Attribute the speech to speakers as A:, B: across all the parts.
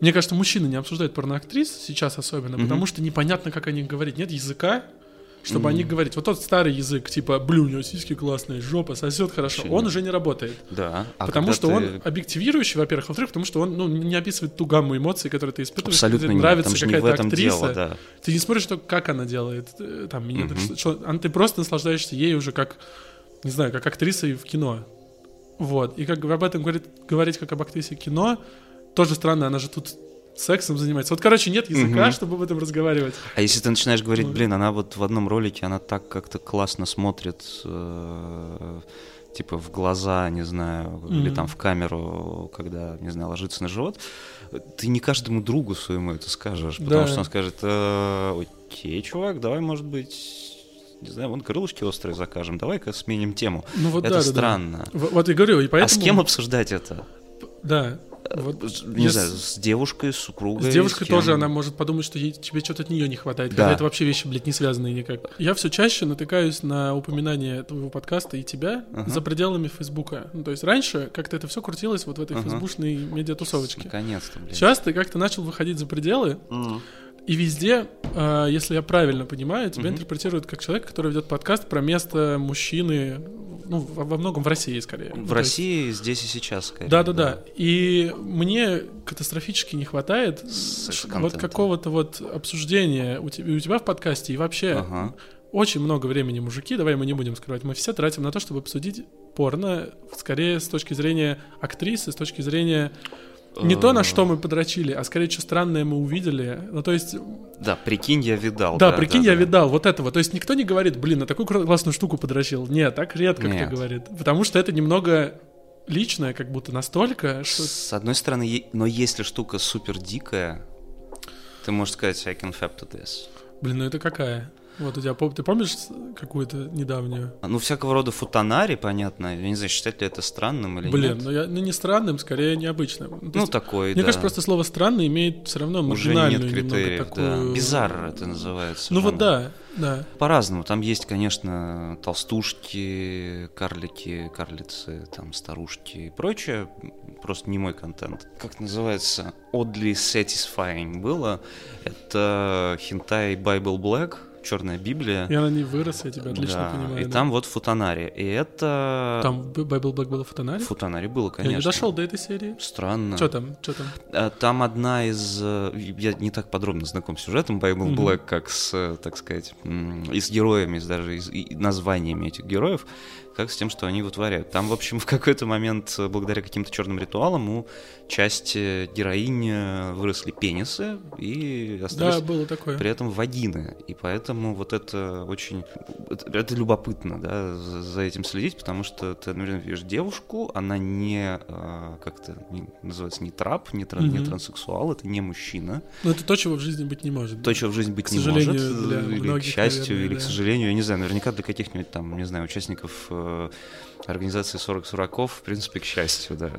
A: Мне кажется, мужчины не обсуждают порноактрис сейчас особенно,
B: Мгм.
A: потому что непонятно, как о них говорить. Нет языка, чтобы о
B: Мгм.
A: них говорить. Вот тот старый язык, типа, блю, у него сиськи классные, жопа, сосет хорошо,
B: Вообще
A: он уже не работает.
B: Да. А
A: потому что
B: ты-
A: он объективирующий, во-первых, во-вторых, потому что он ну, не описывает ту гамму эмоций, которые ты испытываешь.
B: Абсолютно
A: тебе нравится какая-то
B: этом
A: актриса.
B: дело, да.
A: Ты не смотришь, что, как она делает. э, Там, меня-
B: Мгм.
A: что- а ты просто наслаждаешься ей уже как, не знаю, как актрисой в кино. Вот. И как об этом говорит, говорить как об актрисе кино, тоже странно, она же тут сексом занимается. Вот, короче, нет языка,
B: Мгм.
A: чтобы об этом разговаривать.
B: А если ты начинаешь говорить,
A: Ну,
B: блин, она вот в одном ролике, она так как-то классно смотрит, э, типа в глаза, не знаю, или
A: Мгм.
B: там в камеру, когда, не знаю, ложится на живот, ты не каждому другу своему это скажешь, потому
A: Да.
B: что он скажет, «Э, окей, чувак, давай, может быть, не знаю, вон крылышки острые закажем, давай-ка сменим тему.
A: Ну вот
B: это
A: да, да, да.
B: странно.
A: В- Вот и говорю, и
B: А
A: поэтому...
B: с кем обсуждать это?
A: Да. Вот
B: Не
A: если-
B: знаю, с девушкой, с супругой?
A: С девушкой
B: кем?
A: тоже она может подумать, что ей, тебе что-то от нее не хватает,
B: Да.
A: когда это вообще вещи, блядь, не связанные никак. Я все чаще натыкаюсь на упоминание твоего подкаста и тебя
B: Ага.
A: за пределами Фейсбука. Ну, то есть раньше как-то это все крутилось вот в этой
B: Ага.
A: фейсбушной медиатусовочке.
B: Наконец-то, блин.
A: Сейчас ты как-то начал выходить за пределы,
B: М.
A: и везде, э, если я правильно понимаю, тебя
B: Мгм.
A: интерпретируют как человек, который ведет подкаст про место мужчины, ну, во, многом в России скорее. Ну,
B: В
A: то есть-
B: России здесь и сейчас, скорее.
A: да, да, да. И мне катастрофически не хватает вот какого-то вот обсуждения у тебя, у тебя в подкасте и вообще
B: Ага.
A: очень много времени мужики, давай мы не будем скрывать, мы все тратим на то, чтобы обсудить порно, скорее с точки зрения актрисы, с точки зрения не то, на
B: Э,
A: что мы подрочили, а скорее, что странное мы увидели. Ну, то есть,
B: Да, прикинь, я видал.
A: да, прикинь, я
B: да.
A: видал вот этого. То есть никто не говорит, блин, на такую классную штуку подрочил. Нет, так редко
B: Нет.
A: кто говорит. Потому что это немного личное, как будто настолько, что...
B: С одной стороны, но если штука супер дикая, ты можешь сказать, I can fap to this.
A: Блин, ну это какая? Вот у тебя, ты помнишь какую-то недавнюю?
B: Ну, всякого рода футонари, понятно. Я не знаю, считать ли это странным или
A: Блин,
B: нет.
A: ну, я, ну не странным, скорее необычным. Ну,
B: Ну,
A: есть,
B: такой,
A: мне
B: да.
A: кажется, просто слово странный имеет все равно
B: Уже
A: маргинальную
B: нет критериев,
A: такую...
B: да. Бизарр это называется.
A: Ну вот да, да.
B: По-разному. Там есть, конечно, толстушки, карлики, карлицы, там старушки и прочее. Просто не мой контент. Как называется? Oddly Satisfying было. Это хентай Bible Black, Черная Библия.
A: Я на ней вырос, я тебя отлично
B: Да,
A: понимаю.
B: И
A: да.
B: там вот футонари. И это...
A: Там Bible Black было фотонари?
B: Футонари было,
A: Я
B: конечно.
A: не дошел до этой серии.
B: Странно.
A: Что там? Что там?
B: А, Там одна из... э, Я не так подробно знаком с сюжетом Bible
A: Мгм.
B: Black, как с, э, так сказать, и с героями, даже и с- и названиями этих героев, как с тем, что они вытворяют. Там, в общем, в какой-то момент, э, благодаря каким-то черным ритуалам, у героинь э, выросли пенисы и остались
A: Да, было такое.
B: при этом вагины. И поэтому вот это очень... Это, любопытно, да, за, этим следить, потому что ты одновременно видишь девушку, она не, э, как-то не- называется, не трап, не, тран- не
A: Мгм.
B: транссексуал, это не мужчина.
A: Но это то, чего в жизни быть не может.
B: То, чего в жизни быть
A: К
B: не может,
A: для
B: или
A: многих,
B: к счастью,
A: наверное,
B: или к
A: да.
B: сожалению, я не знаю, наверняка для каких-нибудь там, не знаю, участников э, организации 40 сураков, в принципе, к счастью, да.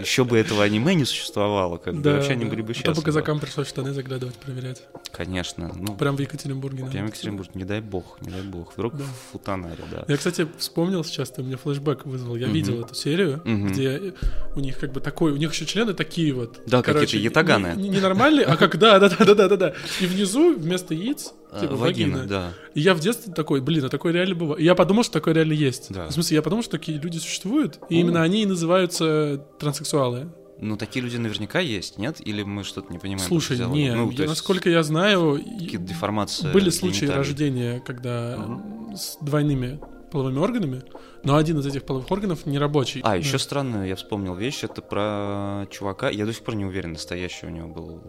B: Еще бы этого аниме не существовало, как бы,
A: Да,
B: вообще они
A: да.
B: были бы
A: А то
B: счастливы.
A: по казакам пришлось в штаны заглядывать, проверять.
B: Конечно, ну,
A: Прям в Екатеринбурге.
B: прямо
A: наверное.
B: Екатеринбург, не дай бог, не дай бог. Вдруг
A: Да.
B: в футонаре, да.
A: Я, кстати, вспомнил сейчас, ты мне флешбэк вызвал. Я
B: Мгм.
A: видел эту серию,
B: Мгм.
A: где у них как бы такой, у них еще члены такие вот.
B: Да, какие-то ятаганы.
A: Не, не нормальные, а как, да, да, да, да, да, да. И внизу вместо яиц, типа
B: Вагина,
A: вагина.
B: да.
A: И я в детстве такой, блин, а такое реально бывает. И я подумал, что такое реально есть.
B: Да.
A: В смысле, я подумал, что такие люди существуют, и
B: О.
A: именно они и называются транссексуалы.
B: Ну, такие люди наверняка есть, нет? Или мы что-то не понимаем?
A: Слушай, не?
B: Ну,
A: я-
B: есть
A: насколько я знаю,
B: деформации
A: были случаи рождения, когда
B: Мгм.
A: с двойными половыми органами, но один из этих половых органов не рабочий.
B: А, еще странную я вспомнил вещь, это про чувака, я до сих пор не уверен, настоящий у него был,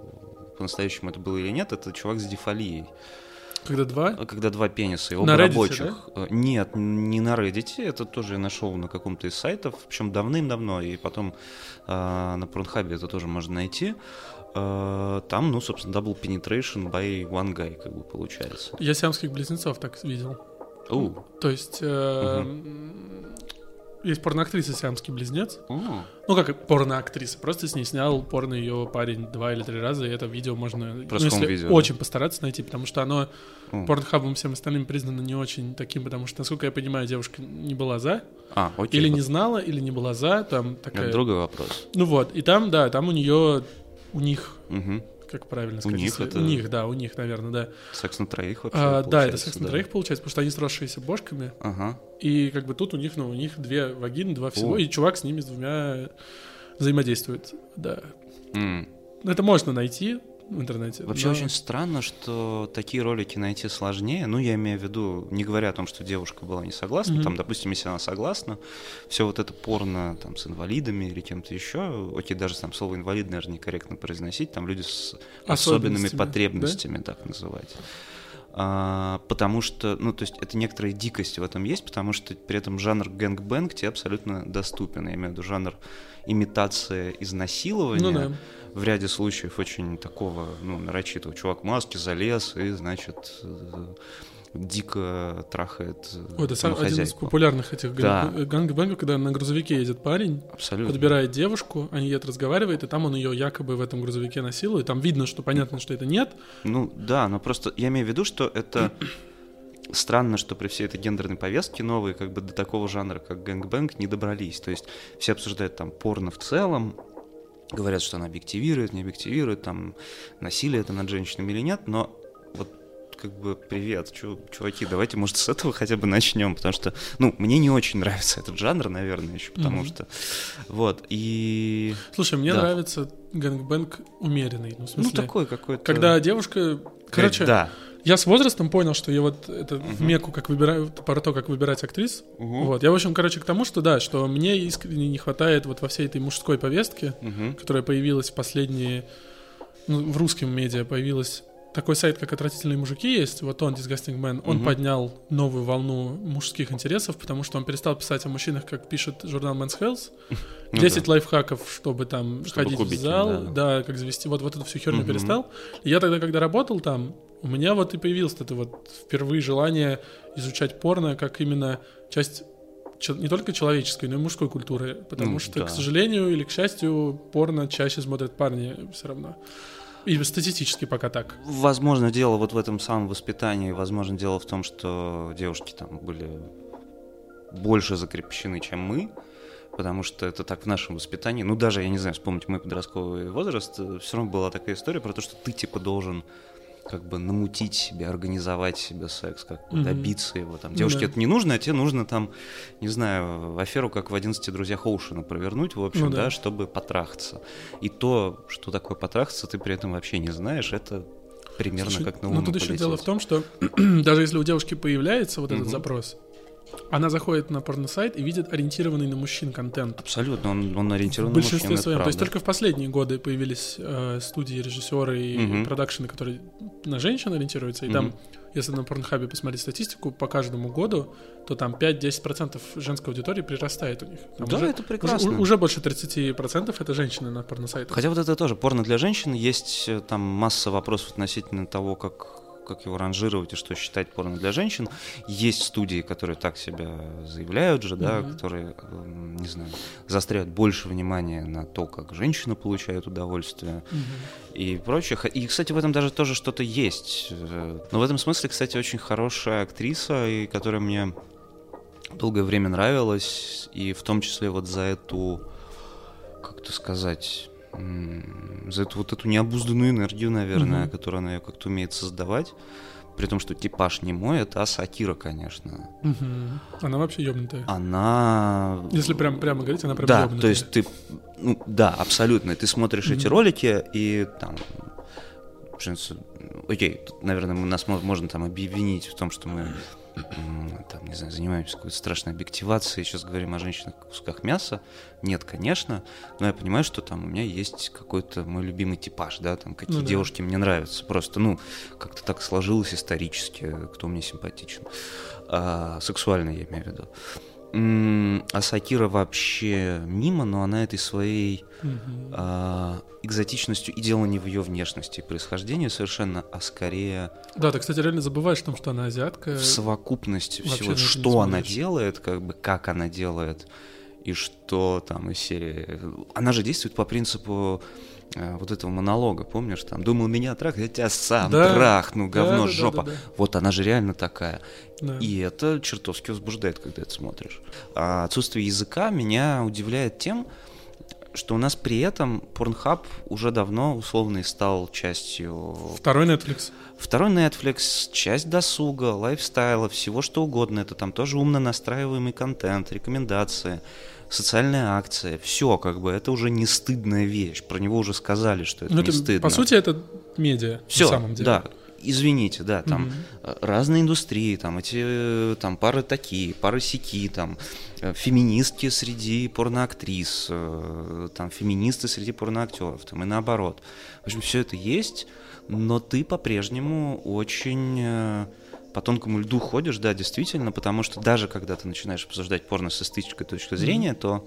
B: по-настоящему это было или нет, это чувак с дефалией.
A: Когда два?
B: А Когда два пениса, и оба
A: На Reddit,
B: рабочих. Э, Нет, не на Reddit, это тоже я нашел на каком-то из сайтов, причем давным-давно, и потом а, на Порнхабе это тоже можно найти. А, Там, ну, собственно, double penetration by one guy, как бы получается.
A: Я сиамских близнецов так видел.
B: Оу.
A: То есть э, есть порноактриса сиамский близнец.
B: О,
A: Ну, как порноактриса. Просто с ней снял порно ее парень два или три раза, и это видео можно, ну, если
B: видео, да?
A: очень постараться найти, потому что оно
B: о.
A: порнхабом всем остальным признано не очень таким, потому что, насколько я понимаю, девушка не была за,
B: А, окей.
A: или
B: вот
A: не знала, или не была за, там
B: Это
A: такая...
B: другой вопрос.
A: Ну вот, и там, да, там у нее у них,
B: Мгм.
A: Как правильно
B: У
A: сказать?
B: них
A: если-
B: это-
A: У них, да, у них, наверное, да.
B: Секс на троих вообще.
A: А, да, это секс на
B: да.
A: троих получается, потому что они сросшиеся бошками,
B: Ага.
A: и как бы тут у них, ну, у них две вагины, два всего,
B: О.
A: и чувак с ними с двумя взаимодействует, да. Ну, Это можно найти в интернете.
B: Вообще
A: но-
B: очень странно, что такие ролики найти сложнее. Ну, я имею в виду, не говоря о том, что девушка была не согласна,
A: Мгм.
B: там, допустим, если она согласна, все вот это порно там с инвалидами или кем-то еще, окей, даже там слово инвалид, наверное, некорректно произносить, там люди с особенными потребностями, так называть. А, потому что, ну, то есть это некоторая дикость в этом есть, потому что при этом жанр gangbang тебе абсолютно доступен. Я имею в виду жанр имитация изнасилования
A: Ну да.
B: В ряде случаев очень такого, ну, нарочитого. Чувак в маске залез и, значит, э, дико трахает э,
A: Ой, это сам- один из популярных этих
B: Да.
A: gang- gangbang ов, когда на грузовике едет парень,
B: Абсолютно.
A: подбирает девушку, они едут, разговаривает, и там он ее якобы в этом грузовике насилует. Там видно, что понятно, что это нет.
B: Ну, да, но просто я имею в виду, что это странно, что при всей этой гендерной повестке новые как бы до такого жанра, как gangbang, не добрались. То есть все обсуждают там порно в целом, говорят, что она объективирует, не объективирует, там насилие это над женщинами или нет, но вот как бы привет, чу- чуваки, давайте, может, с этого хотя бы начнем, потому что, ну, мне не очень нравится этот жанр, наверное, еще потому
A: Мгм.
B: что, вот, и,
A: Слушай, мне
B: Да.
A: нравится gangbang умеренный. Ну, в
B: ну,
A: смысле,
B: такой какой-то...
A: когда девушка... Короче,
B: да,
A: я с возрастом понял, что я вот это в
B: Мгм.
A: Мекку, как выбираю, про то, как выбирать актрис.
B: Мгм.
A: Вот. Я, в общем, короче, к тому, что да, что мне искренне не хватает вот во всей этой мужской повестке,
B: Мгм.
A: которая появилась в последние... Ну, в русском медиа появилась такой сайт, как «Отвратительные мужики» есть, вот он, Disgusting Man, он поднял новую волну мужских интересов, потому что он перестал писать о мужчинах, как пишет журнал Men's Health.
B: Ну
A: 10
B: да.
A: лайфхаков, чтобы там
B: Чтобы
A: ходить
B: кубики,
A: в зал,
B: да.
A: да. как завести, вот, вот эту всю херню
B: Мгм.
A: перестал. И я тогда, когда работал там, у меня вот и появилось это вот впервые желание изучать порно как именно часть не только человеческой, но и мужской культуры, потому
B: Ну,
A: что,
B: да.
A: к сожалению или к счастью, порно чаще смотрят парни все равно. И статистически пока так.
B: Возможно, дело вот в этом самом воспитании, возможно, дело в том, что девушки там были больше закрепощены, чем мы, потому что это так в нашем воспитании. Ну, даже, я не знаю, вспомнить мой подростковый возраст, все равно была такая история про то, что ты, типа, должен как бы намутить себе, организовать себе секс, как бы
A: Мгм.
B: добиться его. Там.
A: Ну
B: Девушке
A: да.
B: это не нужно, а тебе нужно там, не знаю, аферу, как в «11 друзьях Оушена» провернуть, в общем,
A: Ну да.
B: да, чтобы потрахаться. И то, что такое потрахаться, ты при этом вообще не знаешь, это примерно
A: Слушай,
B: как на
A: ну
B: Луну
A: тут еще
B: полететь.
A: дело в том, что даже если у девушки появляется вот этот
B: Мгм.
A: запрос, она заходит на порносайт и видит ориентированный на мужчин контент.
B: Абсолютно, он, он ориентирован
A: В
B: на
A: большинстве
B: мужчин, это
A: своем. То есть только в последние годы появились э, студии, режиссеры и
B: Мгм.
A: продакшены, которые на женщин ориентируются. И
B: Мгм.
A: там, если на Порнхабе посмотреть статистику по каждому году, то там 5-10% женской аудитории прирастает у них. Там
B: Да,
A: уже,
B: это
A: уже,
B: прекрасно.
A: уже больше 30% это женщины на порносайтах.
B: Хотя вот это тоже порно для женщин, есть э, там масса вопросов относительно того, как как его ранжировать и что считать порно для женщин. Есть студии, которые так себя заявляют же, да,
A: Мгм.
B: которые, эм, не знаю, заостряют больше внимания на то, как женщина получает удовольствие
A: Мгм.
B: и прочее. И, кстати, в этом даже тоже что-то есть. Э, Но в этом смысле, кстати, очень хорошая актриса, и которая мне долгое время нравилась, и в том числе вот за эту, как это сказать, за эту вот эту необузданную энергию, наверное,
A: Мгм.
B: которую она ее как-то умеет создавать. При том, что типаж не мой, это Аса Акира, конечно.
A: Мгм. Она вообще ёбнутая.
B: Она...
A: Если прям прямо говорить, она прям
B: Да,
A: ёбнутая.
B: то есть ты, ну, да, абсолютно. Ты смотришь эти
A: Мгм.
B: ролики и там, в принципе, окей, тут, наверное, мы, нас мо- можно там обвинить в том, что мы там, не знаю, занимаемся какой-то страшной объективацией, сейчас говорим о женщинах как кусках мяса. Нет, конечно, но я понимаю, что там у меня есть какой-то мой любимый типаж, да, там какие
A: Ну да.
B: девушки мне нравятся. Просто, ну, как-то так сложилось исторически, кто мне симпатичен. А, сексуально я имею в виду. А Сакира вообще мимо, но она этой своей
A: Мгм.
B: а, экзотичностью и дело не в ее внешности и происхождении совершенно, а скорее
A: Да, ты, кстати, реально забываешь о том, что она азиатка.
B: в совокупности всего, что она делает, как бы как она делает и что там из серии. Она же действует по принципу вот этого монолога, помнишь, там, думал меня трах, я тебя сам
A: Да.
B: трахну,
A: Да,
B: говно,
A: да, да,
B: жопа.
A: да, да.
B: Вот она же реально такая.
A: Да.
B: И это чертовски возбуждает, когда это смотришь. А отсутствие языка меня удивляет тем, что у нас при этом Pornhub уже давно условно стал частью...
A: Второй Netflix.
B: Второй Netflix, часть досуга, лайфстайла, всего что угодно. Это там тоже умно настраиваемый контент, рекомендации, социальная акция. Все, как бы, это уже не стыдная вещь. Про него уже сказали, что это
A: Ну,
B: не
A: это,
B: стыдно.
A: по сути, это медиа
B: Все,
A: на самом деле.
B: да. Извините, да, там э, разные индустрии, там эти э, там пары такие, пары сяки, там э, феминистки среди порноактрис, там феминисты среди порноактеров, там и наоборот. В общем, все это есть, но ты по-прежнему очень по тонкому льду ходишь, да, действительно, потому что даже когда ты начинаешь обсуждать порно с эстетической точки зрения, то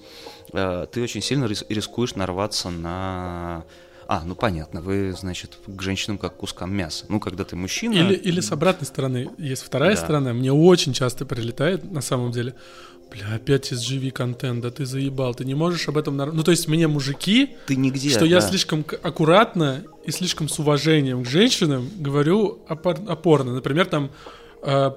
B: э, ты очень сильно рис- рискуешь нарваться на... А, ну понятно, вы, значит, к женщинам как к кускам мяса. Ну, когда ты мужчина...
A: Или, или с обратной стороны, есть вторая
B: Да.
A: сторона, мне очень часто прилетает, на самом деле, бля, опять SGV контент, да ты заебал, ты не можешь об этом... Ну, то есть мне мужики,
B: Ты нигде,
A: что я
B: да.
A: слишком к- аккуратно и слишком с уважением к женщинам говорю о, пор- о порно. Например, там,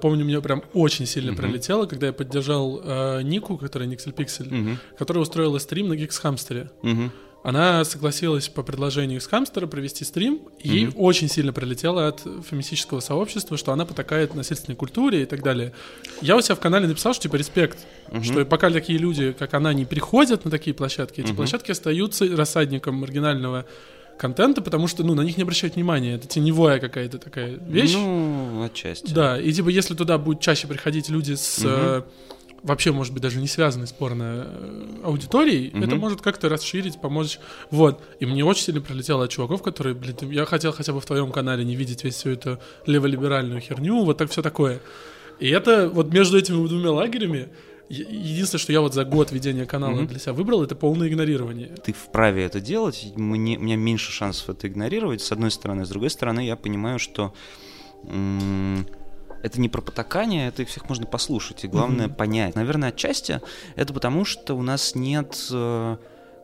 A: помню, мне прям очень сильно
B: Мгм.
A: прилетело, когда я поддержал э, Нику, которая Никсель Пиксель,
B: Мгм,
A: которая устроила стрим на Hamster.
B: мгм.
A: Она согласилась по предложению из Хамстера провести стрим, и ей
B: Мгм.
A: очень сильно прилетело от феминистического сообщества, что она потакает насильственной культуре и так далее. Я у себя в канале написал, что типа респект,
B: Мгм.
A: что пока такие люди, как она, не приходят на такие площадки, эти
B: Мгм.
A: площадки остаются рассадником маргинального контента, потому что, ну, на них не обращают внимания. Это теневая какая-то такая вещь.
B: Ну, отчасти.
A: Да, и типа если туда будут чаще приходить люди с э, вообще, может быть, даже не связанной с порно э, аудиторией,
B: Мгм.
A: это может как-то расширить, помочь. Вот. И мне очень сильно прилетело от чуваков, которые, блин, я хотел хотя бы в твоем канале не видеть весь всю эту леволиберальную херню, вот так все такое. И это вот между этими двумя лагерями единственное, что я вот за год ведения канала
B: Мгм.
A: для себя выбрал, это полное игнорирование.
B: Ты вправе это делать, мне, у меня меньше шансов это игнорировать, с одной стороны. С другой стороны, я понимаю, что м, это не про потакание, это их всех можно послушать, и главное
A: Мгм.
B: понять. Наверное, отчасти это потому, что у нас нет э,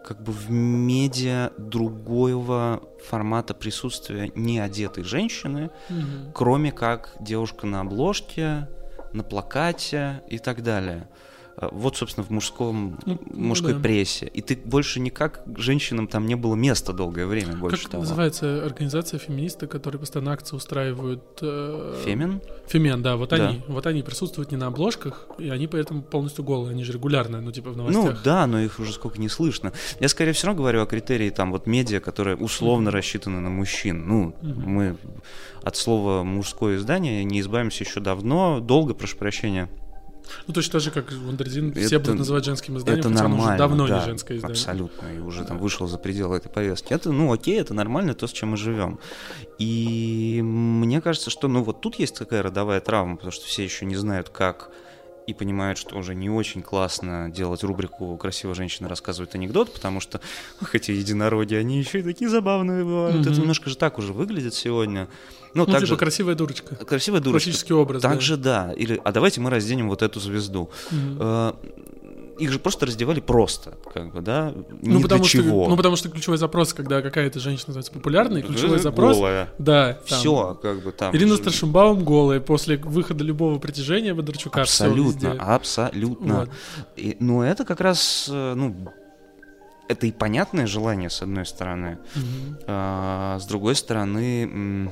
B: как бы в медиа другого формата присутствия не одетой женщины,
A: Мгм.
B: кроме как девушка на обложке, на плакате и так далее. Э, Вот, собственно, в мужском,
A: Ну,
B: мужской
A: да.
B: прессе. И ты больше никак женщинам там не было места долгое время, больше
A: Как
B: того.
A: называется организация феминисты, которые постоянно акции устраивают? э,
B: Фемин?
A: Фемен, да, вот
B: Да.
A: они. Вот они присутствуют не на обложках, и они поэтому полностью голые. Они же регулярно, ну, типа в
B: Ну
A: новостях.
B: да, но их уже сколько не слышно. Я скорее все равно говорю о критерии там вот медиа, которые условно рассчитаны на мужчин. Ну,
A: Мгм.
B: мы от слова мужское издание не избавимся еще давно, долго, прошу прощения.
A: Ну, точно так же, как Wonderzine, все будут называть женским изданием,
B: это
A: хотя оно
B: нормально,
A: уже давно
B: да,
A: не женское издание.
B: Абсолютно, и уже там
A: Да.
B: вышел за пределы этой повестки. Это, ну, окей, это нормально, то, с чем мы живем. И мне кажется, что, ну, вот тут есть такая родовая травма, потому что все еще не знают, как и понимают, что уже не очень классно делать рубрику «Красивая женщина рассказывает анекдот», потому что, ах, эти единороги, они еще и такие забавные бывают.
A: Мгм.
B: Это немножко же так уже выглядит сегодня. Ну,
A: Ну,
B: так
A: типа красивая дурочка.
B: красивая дурочка.
A: Классический образ.
B: Так
A: да.
B: да. Или, а давайте мы разденем вот эту звезду.
A: Мгм.
B: Их же просто раздевали просто, как бы, да,
A: Ну,
B: ни
A: потому
B: для
A: что,
B: чего.
A: ну, потому что ключевой запрос, когда какая-то женщина называется популярной, ключевой запрос...
B: Голая.
A: Да, там,
B: Все, как бы там.
A: Ирина
B: же-
A: Старшинбаум голая после выхода любого притяжения Бондарчука.
B: Абсолютно, абсолютно.
A: Вот.
B: И- но это как раз, э, ну, это и понятное желание, с одной стороны.
A: Мгм.
B: А, с другой стороны,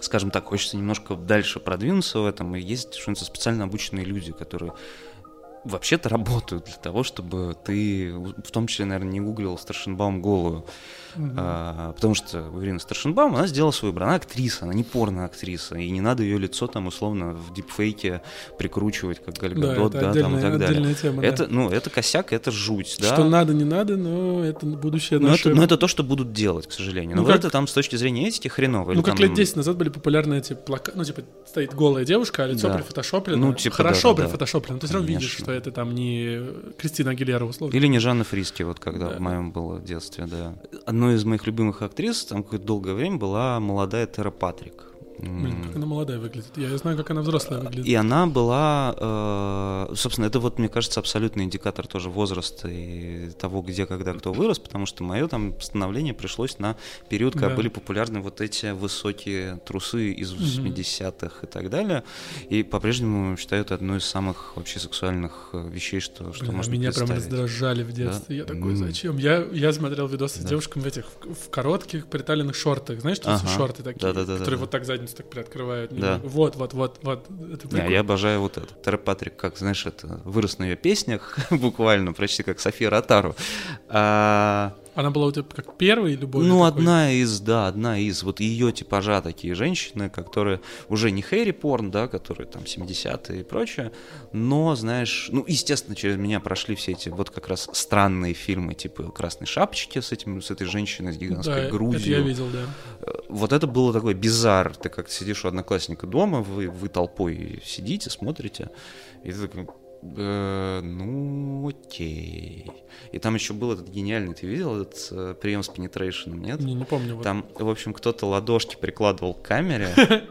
B: скажем так, хочется немножко дальше продвинуться в этом. И есть, что специально обученные люди, которые вообще-то работают для того, чтобы ты, в том числе, наверное, не гуглил Старшинбаум голую.
A: Мгм.
B: А, потому что Ирина Старшинбаум, она сделала свой выбор. Она актриса, она не порно-актриса. И не надо ее лицо там условно в дипфейке прикручивать, как Галь
A: Да,
B: да, там и так далее.
A: тема. да.
B: Это, ну, это косяк, это жуть, да.
A: Что надо, не надо, но это будущее
B: но,
A: наше.
B: это, но это то, что будут делать, к сожалению. Но
A: Ну,
B: вот
A: как-
B: это там с точки зрения этики хреново.
A: Ну, как
B: там-
A: лет 10 назад были популярны эти плакаты, ну, типа, стоит голая девушка, а лицо
B: Да.
A: прифотошоплено.
B: Ну, типа,
A: Хорошо
B: да, да, да.
A: прифотошоплено, ты все равно видишь, что это там не Кристина Агилера, условно.
B: Или не Жанна Фриски, вот когда
A: Да.
B: в моем было детстве, да. Одной из моих любимых актрис там какое-то долгое время была молодая Тера Патрик.
A: Блин, как она молодая выглядит. Я знаю, как она взрослая выглядит.
B: И она была, э, собственно, это вот, мне кажется, абсолютный индикатор тоже возраста и того, где, когда, кто вырос, потому что мое там становление пришлось на период, когда
A: Да.
B: были популярны вот эти высокие трусы из
A: Мгм.
B: 80-х и так далее. И по-прежнему считаю это одной из самых вообще сексуальных э, вещей, что, что
A: Блин, а
B: можно
A: меня прям раздражали в детстве. Я такой, зачем? Я, я смотрел видосы с
B: Да.
A: девушками в этих, в, коротких приталенных шортах. Знаешь, что
B: Ага.
A: шорты такие,
B: Да-да-да-да-да.
A: которые вот так задницу так приоткрывают.
B: Да.
A: Вот, вот, вот, вот. Это прикольно.
B: я обожаю вот это. Тера Патрик, как, знаешь, это вырос на ее песнях, буквально, почти как София Ротару. А,
A: Она была у тебя как первый любовь?
B: ну, одна из, да, одна из вот ее типажа такие женщины, которые уже не Хэри Порн, да, которые там 70-е и прочее, но, знаешь, ну, естественно, через меня прошли все эти вот как раз странные фильмы, типа «Красной шапочки» с, этим, с этой женщиной с гигантской
A: да,
B: грудью.
A: это я видел, да.
B: Вот это было такой bizarre. Ты как сидишь у одноклассника дома, вы, вы толпой сидите, смотрите, и ты такой, «Э, ну, окей. И там еще был этот гениальный, ты видел этот э, прием с пенетрейшеном, нет?
A: Не, не помню.
B: Там, в общем, кто-то ладошки прикладывал к камере,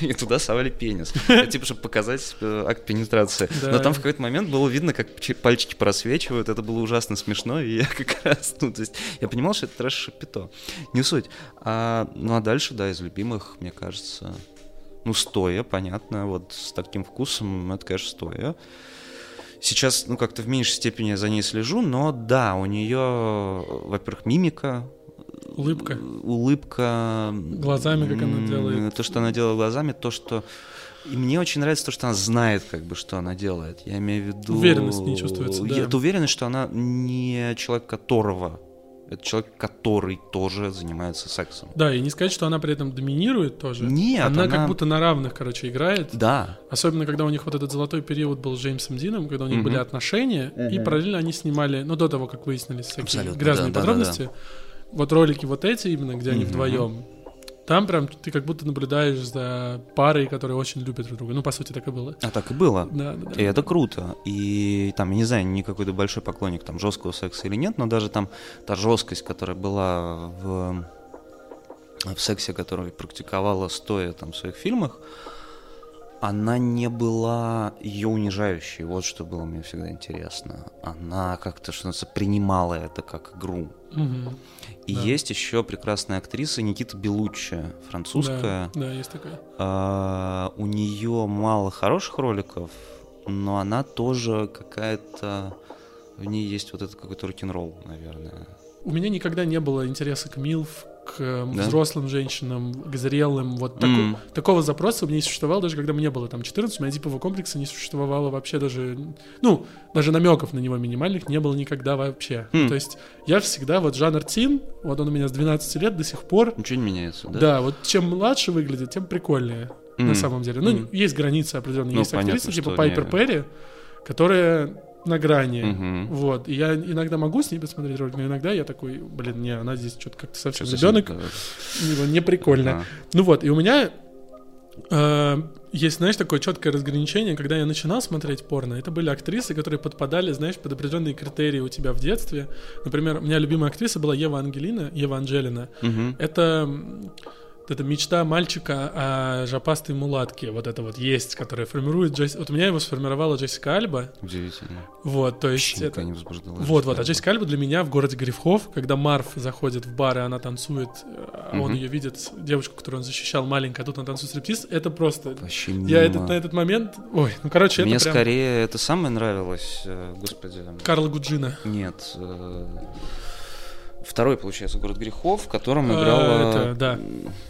B: и туда совали пенис. Это типа, чтобы показать э, акт пенетрации.
A: Да.
B: Но там в какой-то момент было видно, как чи- пальчики просвечивают. Это было ужасно смешно. И я как раз, ну, то есть, я понимал, что это трэш шапито. Не суть. А, ну, а дальше, да, из любимых, мне кажется, ну, стоя, понятно, вот с таким вкусом, это, конечно, стоя. Сейчас, ну, как-то в меньшей степени я за ней слежу, но да, у нее, во-первых, мимика,
A: Улыбка.
B: улыбка.
A: Глазами, как она делает.
B: То, что она делает глазами, то, что... И мне очень нравится то, что она знает, как бы, что она делает. Я имею в виду...
A: Уверенность не чувствуется, да.
B: Это уверенность, что она не человек которого... Это человек, который тоже занимается сексом.
A: Да, и не сказать, что она при этом доминирует тоже.
B: Нет,
A: она,
B: она-
A: как будто на равных, короче, играет.
B: Да.
A: Особенно, когда у них вот этот золотой период был с Джеймсом Дином, когда у них
B: Мгм.
A: были отношения, и
B: Мгм.
A: параллельно они снимали, ну, до того, как выяснились всякие
B: Абсолютно,
A: грязные
B: да, да,
A: подробности, вот ролики вот эти именно, где они
B: Мгм.
A: вдвоем, там прям ты как будто наблюдаешь за парой, которые очень любят друг друга. Ну, по сути, так и было.
B: А так и было.
A: Да, да, да.
B: И это круто. И там, я не знаю, не какой-то большой поклонник там жесткого секса или нет, но даже там та жесткость, которая была в, в сексе, которую практиковала стоя там в своих фильмах, она не была ее унижающей. Вот что было мне всегда интересно. Она как-то, что называется, принимала это как игру.
A: Мгм.
B: И
A: Да.
B: есть еще прекрасная актриса Никита Белуччи, французская.
A: Да, да, есть такая.
B: А, у нее мало хороших роликов, но она тоже какая-то... В ней есть вот этот какой-то рок-н-ролл, наверное.
A: У меня никогда не было интереса к МИЛФ, к э,
B: Да?
A: взрослым женщинам, к зрелым. Вот тако-
B: М.
A: такого запроса у меня не существовало, даже когда мне было там 14, у меня типового комплекса не существовало вообще даже, ну, даже намеков на него минимальных не было никогда вообще.
B: Хм.
A: То есть я всегда, вот жанр тин, вот он у меня с 12 лет до сих пор,
B: Ничего не меняется, да?
A: да, вот чем младше выглядит, тем прикольнее. На
B: М.
A: самом деле. Ну,
B: М.
A: есть границы определенные.
B: Ну,
A: есть актрисы
B: понятно,
A: типа
B: что
A: Пайпер
B: не-
A: Перри, которая на грани.
B: Мгм.
A: Вот. И я иногда могу с ней посмотреть ролик, но иногда я такой, блин, не, она здесь что-то как-то совсем ребенок,
B: да.
A: не прикольно. Ну вот, и у меня э, есть, знаешь, такое четкое разграничение, когда я начинал смотреть порно, это были актрисы, которые подпадали, знаешь, под определенные критерии у тебя в детстве. Например, у меня любимая актриса была Ева Ангелина, Ева Анджелина.
B: Мгм.
A: Это вот эта мечта мальчика о жопастой мулатке, вот это вот есть, которая формирует Джесси... Вот у меня его сформировала Джессика Альба,
B: Удивительно.
A: вот, то есть
B: Вообще
A: это...
B: не возбуждала.
A: Вот, вот. А Джессика Альба для меня в городе грехов, когда Марф заходит в бар, и она танцует, а он
B: Мгм.
A: ее видит, девушку, которую он защищал, маленькая, а тут она танцует стриптиз, это просто...
B: Вообще
A: Я
B: мимо.
A: этот, на этот момент... Ой, ну, короче,
B: Мне
A: это прям...
B: скорее это самое нравилось, э, господи.
A: Карла Гуджина.
B: Нет. Э, Второй, получается, город грехов, в котором
A: А,
B: играла.
A: это, да.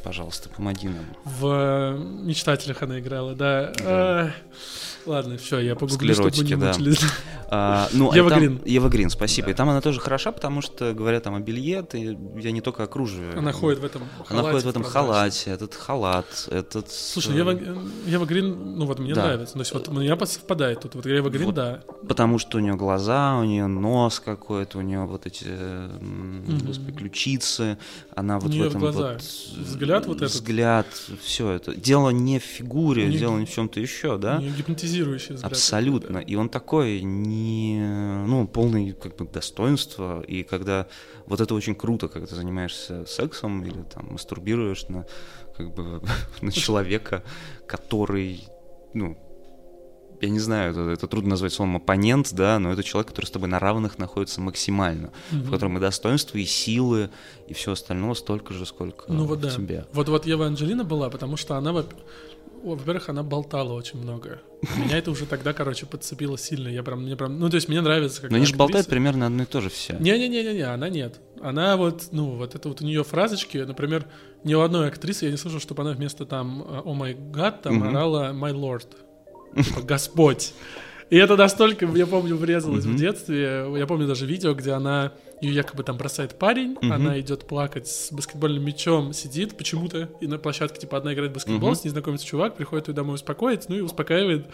B: Пожалуйста, помоги нам.
A: В э, «Мечтателях» она играла, да. А, Ладно, все, я погуглю, чтобы не
B: да. А, ну, а
A: Ева
B: там-
A: Грин.
B: Ева Грин, спасибо.
A: Да.
B: И там она тоже хороша, потому что, говоря там о белье, ты, я не только о кружеве.
A: Она ходит в этом халате.
B: Она ходит в этом халате, этот халат, этот...
A: Слушай,
B: э,
A: Ева, Ева Грин, ну вот мне
B: Да.
A: нравится. То есть вот у меня совпадает тут. Вот Ева Грин,
B: Вот.
A: да.
B: Потому что у нее глаза, у нее нос какой-то, у нее вот эти... господи, ключицы, она вот в этом
A: глаза.
B: вот...
A: Взгляд вот этот.
B: Взгляд, все это. Дело не в фигуре, дело не в чем-то еще, да?
A: У неё гипнотизирующий взгляд.
B: Абсолютно. И он такой не, ну, полный как бы достоинства. И когда вот это очень круто, когда ты занимаешься сексом или там мастурбируешь на как бы на человека, который, ну, я не знаю, это, это трудно назвать словом оппонент, да, но это человек, который с тобой на равных находится максимально,
A: Мгм.
B: в котором и достоинство, и силы, и все остальное столько же, сколько
A: Ну вот да.
B: тебе.
A: Вот вот Ева Анджелина была, потому что она, во-первых, она болтала очень много. Меня это уже тогда, короче, подцепило сильно. Я прям, мне прям, ну то есть мне нравится, как
B: Но они же болтают примерно одно и то же все.
A: Не-не-не-не, она нет. Она вот, ну, вот это вот у нее фразочки, например, ни у одной актрисы я не слышал, чтобы она вместо там «О май гад» там
B: Мгм.
A: орала «My Lord», типа «Господь». И это настолько, я помню, врезалось в
B: Мгм.
A: детстве. Я помню даже видео, где она, ее якобы там бросает парень,
B: Мгм.
A: она идет плакать с баскетбольным мячом, сидит почему-то, и на площадке, типа, одна играет в баскетбол,
B: Мгм.
A: с ней знакомится чувак, приходит ее домой успокоить, ну и успокаивает.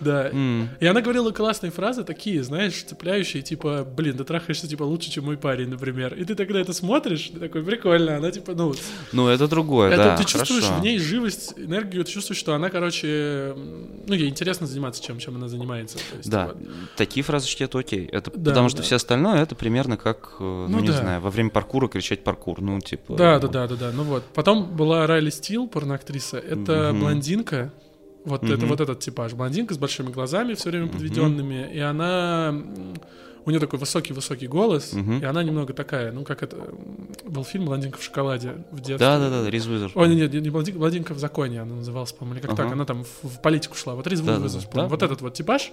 A: Да.
B: М.
A: И она говорила классные фразы, такие, знаешь, цепляющие, типа, блин, ты трахаешься, типа, лучше, чем мой парень, например. И ты тогда это смотришь, ты такой, прикольно, она, типа, ну...
B: Ну, это другое,
A: это
B: да,
A: ты чувствуешь
B: хорошо.
A: в ней живость, энергию, ты чувствуешь, что она, короче, ну, ей интересно заниматься чем, чем она занимается. есть,
B: Да,
A: вот.
B: такие фразочки это окей. Это
A: Да,
B: потому что
A: да.
B: все остальное это примерно как, э, ну,
A: Ну
B: не
A: да.
B: знаю, во время паркура кричать паркур. Ну, типа.
A: Да, да, да, да, да. Ну вот. Потом была Райли Стил, порноактриса. Это
B: Мгм.
A: блондинка. Вот это
B: Мгм.
A: вот этот типаж. Блондинка с большими глазами, все время подведенными. И она. У нее такой высокий-высокий голос,
B: Мгм.
A: и она немного такая, ну как это был фильм «Блондинка в шоколаде» в детстве.
B: Да, да, да, Риз Уизерспун.
A: Ой, нет, не блондинка, блондинка в законе она называлась, по-моему, или как
B: Ага.
A: так, она там в, в политику шла. Вот Риз
B: Да, да, да. Да,
A: вот
B: да.
A: этот вот типаж,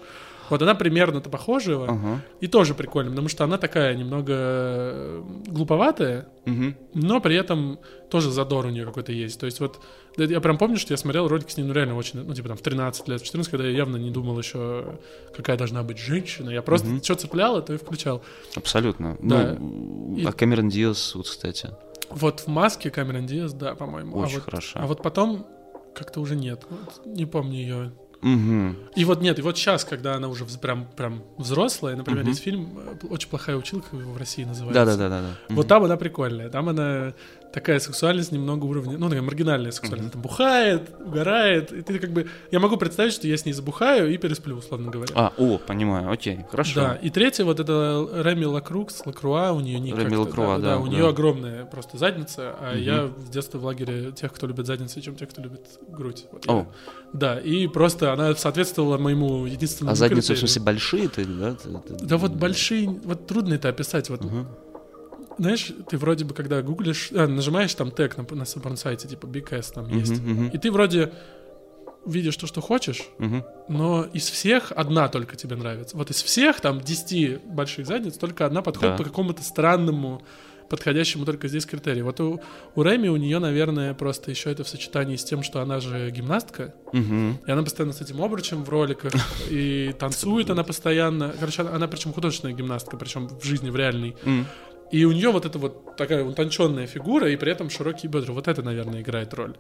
A: вот она примерно-то похожего,
B: Ага.
A: и тоже прикольно, потому что она такая немного э, глуповатая,
B: Мгм.
A: но при этом тоже задор у нее какой-то есть. То есть вот да, я прям помню, что я смотрел ролик с ней, ну реально очень, ну типа там в 13 лет, в 14, когда я явно не думал еще, какая должна быть женщина. Я просто
B: Мгм.
A: что цепляло, то и включал.
B: Абсолютно.
A: Да.
B: Ну,
A: И-
B: а Камерон Диас, вот, кстати,
A: Вот в маске Камерон Диас, да, по-моему.
B: очень
A: а вот,
B: хорошо.
A: А вот потом как-то уже нет. Вот не помню ее.
B: Мгм.
A: И вот нет, и вот сейчас, когда она уже прям, прям взрослая, например,
B: Мгм.
A: есть фильм э, «Очень плохая училка» его в России называется.
B: Да, да, да, да, да.
A: Вот там она прикольная. Там она такая сексуальность немного уровня, ну, такая маргинальная сексуальность. Она там бухает, угорает. И ты как бы... Я могу представить, что я с ней забухаю и пересплю, условно говоря.
B: А, о, понимаю, окей, хорошо.
A: Да, и третье, вот это Реми Лакрукс, Лакруа, у нее ник
B: Реми Лакруа, да,
A: у
B: да.
A: нее огромная просто задница, а
B: Мгм.
A: я с детства в лагере тех, кто любит задницу, чем тех, кто любит грудь. Вот я-
B: О.
A: Да, и просто она соответствовала моему единственному
B: А задницы, в смысле, большие ты, да? Ты- ты-
A: Да вот большие, вот трудно это описать. Вот
B: Мгм.
A: Знаешь, ты вроде бы, когда гуглишь, а, нажимаешь там тег на, на порн-сайте, типа Big S там
B: Мгм,
A: есть,
B: мгм,
A: и ты вроде видишь то, что хочешь,
B: мгм.
A: но из всех одна только тебе нравится. Вот из всех там 10 больших задниц только одна подходит
B: Да.
A: по какому-то странному подходящему только здесь критерию. Вот у, у Реми, у нее, наверное, просто еще это в сочетании с тем, что она же гимнастка,
B: Мгм.
A: и она постоянно с этим обручем в роликах, и танцует она постоянно. Короче, она, она причем художественная гимнастка, причем в жизни, в реальной. И у нее вот эта вот такая утонченная фигура, и при этом широкие бедра. Вот это, наверное, играет роль.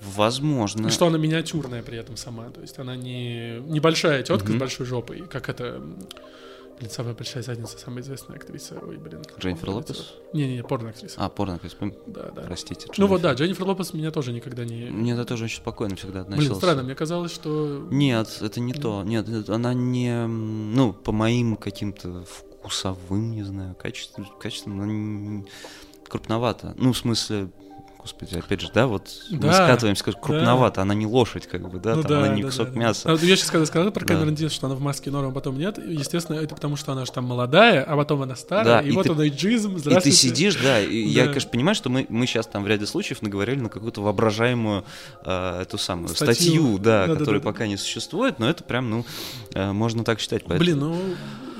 B: Возможно.
A: И что она миниатюрная при этом сама. То есть она не небольшая тетка
B: Мгм.
A: с большой жопой, как это... Блин, самая большая задница, самая известная актриса. Ой, блин.
B: Дженнифер Лопес?
A: Не-не-не, порно-актриса.
B: А, порно, то есть, м,
A: Да, да.
B: простите.
A: Ну вот, да,
B: Дженнифер.
A: Дженнифер Лопес меня тоже никогда не...
B: Мне это тоже очень спокойно всегда относился.
A: Блин, странно, мне казалось, что...
B: Нет, это не то. Нет, она не, ну, по моим каким-то вкусовым, не знаю, она не- крупновато. Ну, в смысле, господи, опять же, да, вот мы
A: Да,
B: скатываемся, как крупновато, она не лошадь, как бы, да,
A: Ну
B: там она не
A: да,
B: кусок
A: да, да.
B: мяса.
A: А я сейчас когда сказал про
B: Да.
A: Камерон Диас, что она в маске норм, а потом нет, естественно, это потому, что она же там молодая, а потом она старая,
B: Да,
A: и,
B: и
A: вот
B: ты-
A: он эйджизм,
B: И ты сидишь, да, и я,
A: Да.
B: конечно, понимаю, что мы, мы сейчас там в ряде случаев наговорили на какую-то воображаемую э, эту самую
A: Статью.
B: статью, да,
A: Да-да-да.
B: которая пока не существует, но это прям, ну, э, можно так считать. поэтому-
A: Блин, ну,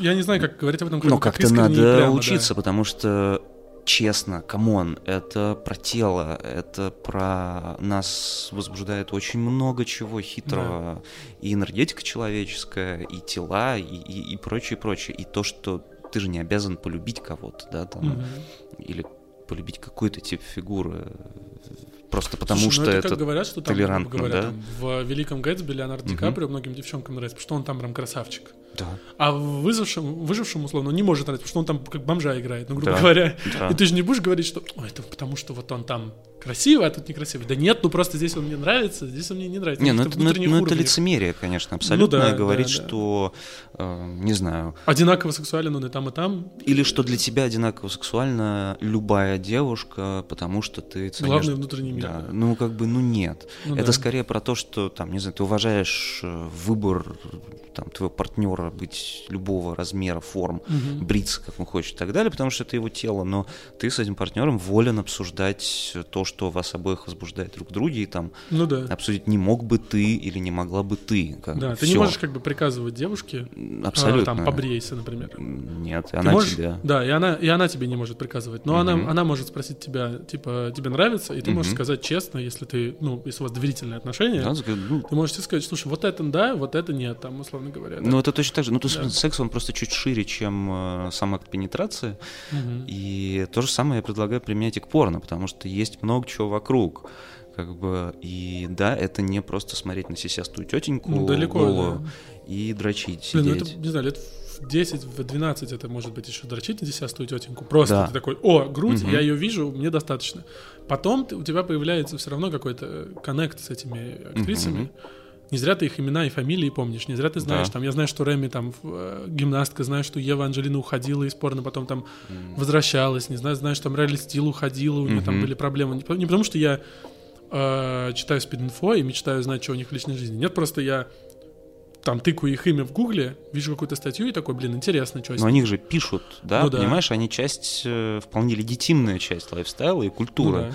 A: я не знаю, как говорить об этом, кроме
B: Ну,
A: как
B: как-то
A: и
B: надо
A: прямо, да.
B: учиться, потому что, честно, come on, это про тело, это про нас возбуждает очень много чего хитрого. И энергетика человеческая, и тела, и, и, и прочее, прочее. И то, что ты же не обязан полюбить кого-то, да, там,
A: Мгм.
B: или полюбить какой-то тип фигуры, просто потому
A: Слушай, ну
B: что
A: это,
B: это...
A: как говорят, что там,
B: толерантно,
A: грубо говоря,
B: да?
A: там, в Великом Гэтсби Леонардо Ди. Каприо многим девчонкам нравится, потому что он там прям красавчик.
B: Да.
A: А выжившему, выжившему, условно, он не может нравиться, потому что он там как бомжа играет, ну, грубо
B: Да.
A: говоря.
B: Да.
A: И ты же не будешь говорить, что Ой, это потому что вот он там красивый, а тут некрасивый. Да нет, ну просто здесь он мне нравится, здесь он мне не нравится.
B: Не, ну это, ну, ну, это
A: уровнях.
B: лицемерие, конечно, абсолютно.
A: да,
B: говорить,
A: да, да.
B: что, э, не знаю,
A: Одинаково сексуален он и там, и там.
B: или что для тебя одинаково сексуальна любая девушка, потому что ты ценишь...
A: Главный внутренний мир.
B: Да,
A: да.
B: ну как бы, ну нет.
A: Ну
B: это
A: да.
B: скорее про то, что, там, не знаю, ты уважаешь э, выбор там, твоего партнера быть любого размера, форм,
A: Мгм.
B: бриться, как он хочет и так далее, потому что это его тело, но ты с этим партнером волен обсуждать то, что вас обоих возбуждает друг в друге, и там
A: Ну да.
B: обсудить, не мог бы ты или не могла бы ты. Как
A: Да,
B: бы,
A: ты не можешь как бы приказывать девушке, а,
B: Абсолютно.
A: там, побрейся, например.
B: Нет,
A: Ты
B: она
A: можешь-
B: тебя...
A: Да, и она, и она тебе не может приказывать. Но
B: Мгм.
A: она, она может спросить тебя, типа, тебе нравится, и ты можешь
B: Мгм.
A: сказать честно, если ты, ну, если у вас доверительные отношения,
B: Да, ну,
A: ты можешь сказать, слушай, вот это да, вот это нет, там, условно говоря. да.
B: Ну, это точно так же. Ну, то есть
A: Да.
B: секс, он просто чуть шире, чем э, сам акт пенетрации.
A: Мгм.
B: И то же самое я предлагаю применять и к порно, потому что есть много чего вокруг. Как бы, и да, это не просто смотреть на сисястую тетеньку
A: Ну, далеко,
B: голую и дрочить,
A: Блин, ну
B: сидеть.
A: это, не знаю, лет в 10, в 12 это может быть еще дрочить на десятую тетеньку. Просто
B: Да.
A: ты такой, о, грудь,
B: Мгм.
A: я ее вижу, мне достаточно. Потом ты- у тебя появляется все равно какой-то коннект с этими актрисами.
B: Мгм.
A: Не зря ты их имена и фамилии помнишь, не зря ты знаешь,
B: Да.
A: там, я знаю, что Реми там э, гимнастка, знаю, что Ева Анджелина уходила из порно, потом там
B: М.
A: возвращалась, не знаю, знаю, что там Райли Стил уходила, у нее там
B: Мгм.
A: были проблемы. Не, не потому, что я э, читаю спид-инфо и мечтаю знать, что у них в личной жизни. Нет, просто я там тыкаю их имя в гугле, вижу какую-то статью и такой, блин, интересно, что
B: Но они же пишут, да,
A: Ну да.
B: понимаешь, они часть, э, вполне легитимная часть лайфстайла и
A: Ну
B: культуры.
A: да.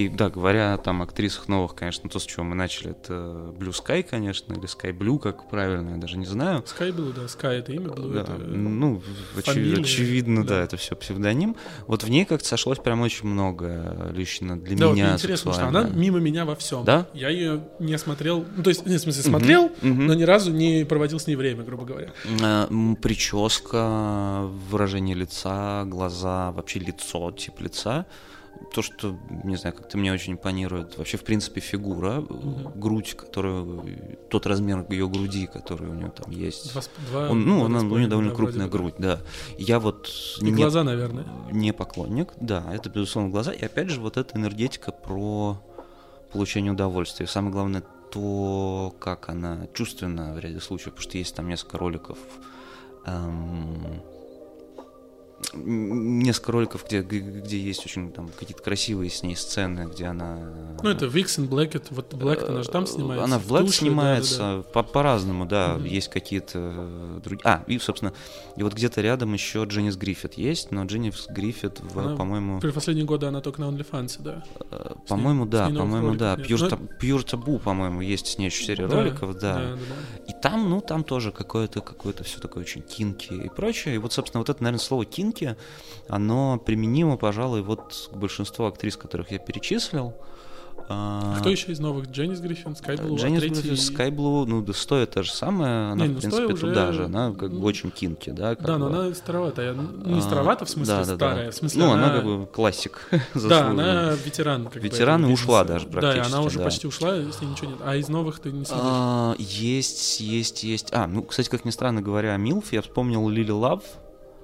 B: И да, говоря там о актрисах новых, конечно, то, с чего мы начали, это Blue Sky, конечно, или Sky Blue, как правильно, я даже не знаю.
A: Sky Blue, да, Sky это имя, Blue
B: Да,
A: это...
B: ну, очи-
A: фамилия,
B: очевидно, да.
A: да.
B: это все псевдоним. Вот в ней как-то сошлось прям очень много лично для
A: Да,
B: меня
A: мне интересно, что она мимо меня во всем.
B: Да?
A: Я ее не смотрел, ну, то есть, не, в смысле, смотрел,
B: Мгм.
A: но ни разу не проводил с ней время, грубо говоря.
B: Э, Прическа, выражение лица, глаза, вообще лицо, тип лица. То, что, не знаю, как-то мне очень импонирует. Вообще, в принципе, фигура, э, грудь, которую, тот размер ее груди, который у нее там есть.
A: Два,
B: Он, ну,
A: два
B: она, у нее довольно
A: да,
B: крупная грудь, да. Я вот
A: И
B: не,
A: глаза, наверное.
B: не поклонник, да, это, безусловно, глаза. И опять же, вот эта энергетика про получение удовольствия. Самое главное, то, как она чувственна в ряде случаев, потому что есть там несколько роликов, эм, несколько роликов, где, где есть очень там какие-то красивые с ней сцены, где она...
A: Ну, это Vixen, Blackett, вот Blackett, она же там снимается.
B: Э, Она в Black
A: туше,
B: снимается,
A: да, да,
B: По- по-разному, да,
A: Мгм.
B: есть какие-то другие... А, и, собственно, и вот где-то рядом еще Дженнис Гриффит есть, но Дженнис Гриффит, в,
A: Она
B: по-моему,
A: да. В последние годы она только на OnlyFans, да.
B: э, по-моему, да,
A: ней новых
B: по-моему, да. Tab- Pure Taboo, по-моему, есть с ней еще серия
A: Да,
B: роликов, да.
A: да, да.
B: И там, ну, там тоже какое-то, какое-то все такое очень кинки и прочее. И вот, собственно, вот это, наверное, слово кинки, оно применимо, пожалуй, вот к большинству актрис, которых я перечислил.
A: А кто еще из новых? Дженнис Гриффин, Скай Блу, а
B: Дженнис
A: третий...
B: Гриффин, Blue, ну, да, стоит то же самое, она,
A: Не,
B: в
A: ну,
B: принципе,
A: Стоя уже,
B: туда же, она как бы очень кинки, да,
A: Да, но
B: бы.
A: она староватая. Ну, Не
B: А,
A: старовата, в смысле
B: да, да, да.
A: старая. В смысле,
B: ну,
A: она...
B: она как бы классик
A: Да, она ветеран. Как бы,
B: Ветеран
A: этого
B: и ушла даже
A: Да, и она
B: практически,
A: уже
B: да.
A: почти ушла, ней ничего нет. А из новых ты не следишь?
B: А, есть, есть, есть. А, ну, кстати, как ни странно говоря Милф, я вспомнил Лили Лав.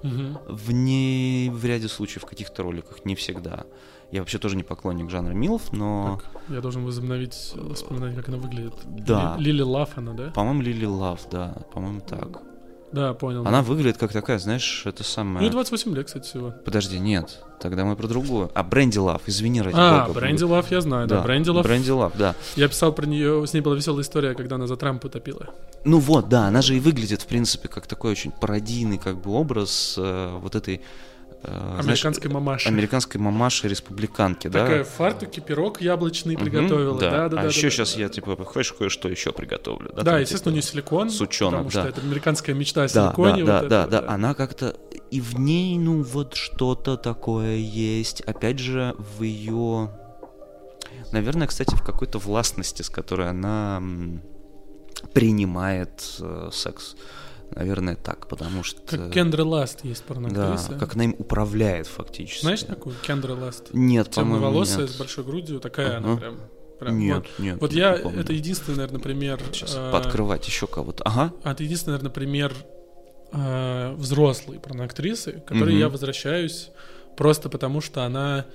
B: В ней в ряде случаев в каких-то роликах, не всегда. Я вообще тоже не поклонник жанра MILF, но,
A: Так, я должен возобновить воспоминания, как она выглядит.
B: Да.
A: Ли- Лили Лав она, да?
B: по-моему, Лили Лав, да, по-моему, так.
A: Да, понял.
B: Она
A: да.
B: выглядит как такая, знаешь, это
A: Ну,
B: самое...
A: ей 28 лет, кстати, всего.
B: Подожди, нет, тогда мы про другую. А, Бренди Лав, извини, ради
A: А,
B: бога.
A: Бренди Лав я знаю, да. Бренди Лав.
B: Бренди Лав, да.
A: Я писал про нее, с ней была веселая история, когда она за Трампа топила.
B: Ну вот, да, она же и выглядит, в принципе, как такой очень пародийный как бы образ э, вот этой... э, знаешь,
A: Американской мамаши.
B: американской мамаши республиканки, да?
A: Такая в фартуке, пирог яблочный
B: Мгм,
A: приготовила. Да, да, да.
B: а
A: да,
B: еще
A: да,
B: сейчас
A: да.
B: я, типа, хочешь кое-что еще приготовлю, да?
A: Да,
B: там,
A: естественно,
B: типа,
A: нее силикон.
B: сучонок,
A: потому что
B: да.
A: это американская мечта о
B: Да,
A: силиконе.
B: да,
A: вот
B: да,
A: это
B: да, да, она как-то... И в ней, ну, вот что-то такое есть. Опять же, в ее... Наверное, кстати, в какой-то властности, с которой она принимает э, секс. Наверное, так, потому что...
A: Как Кендра Ласт есть
B: Да,
A: порноактриса.
B: как она им управляет фактически.
A: Знаешь такую? Кендра Ласт.
B: Нет, по-моему, нет.
A: с большой грудью, такая она прям. прям
B: Нет,
A: вот.
B: нет.
A: Вот
B: не
A: я,
B: помню.
A: это единственный, наверное, пример...
B: Сейчас
A: э,
B: пооткрывать еще кого-то. Ага.
A: а это единственный, наверное, пример э, взрослой порноактрисы, к которой
B: Мгм.
A: я возвращаюсь просто потому, что она...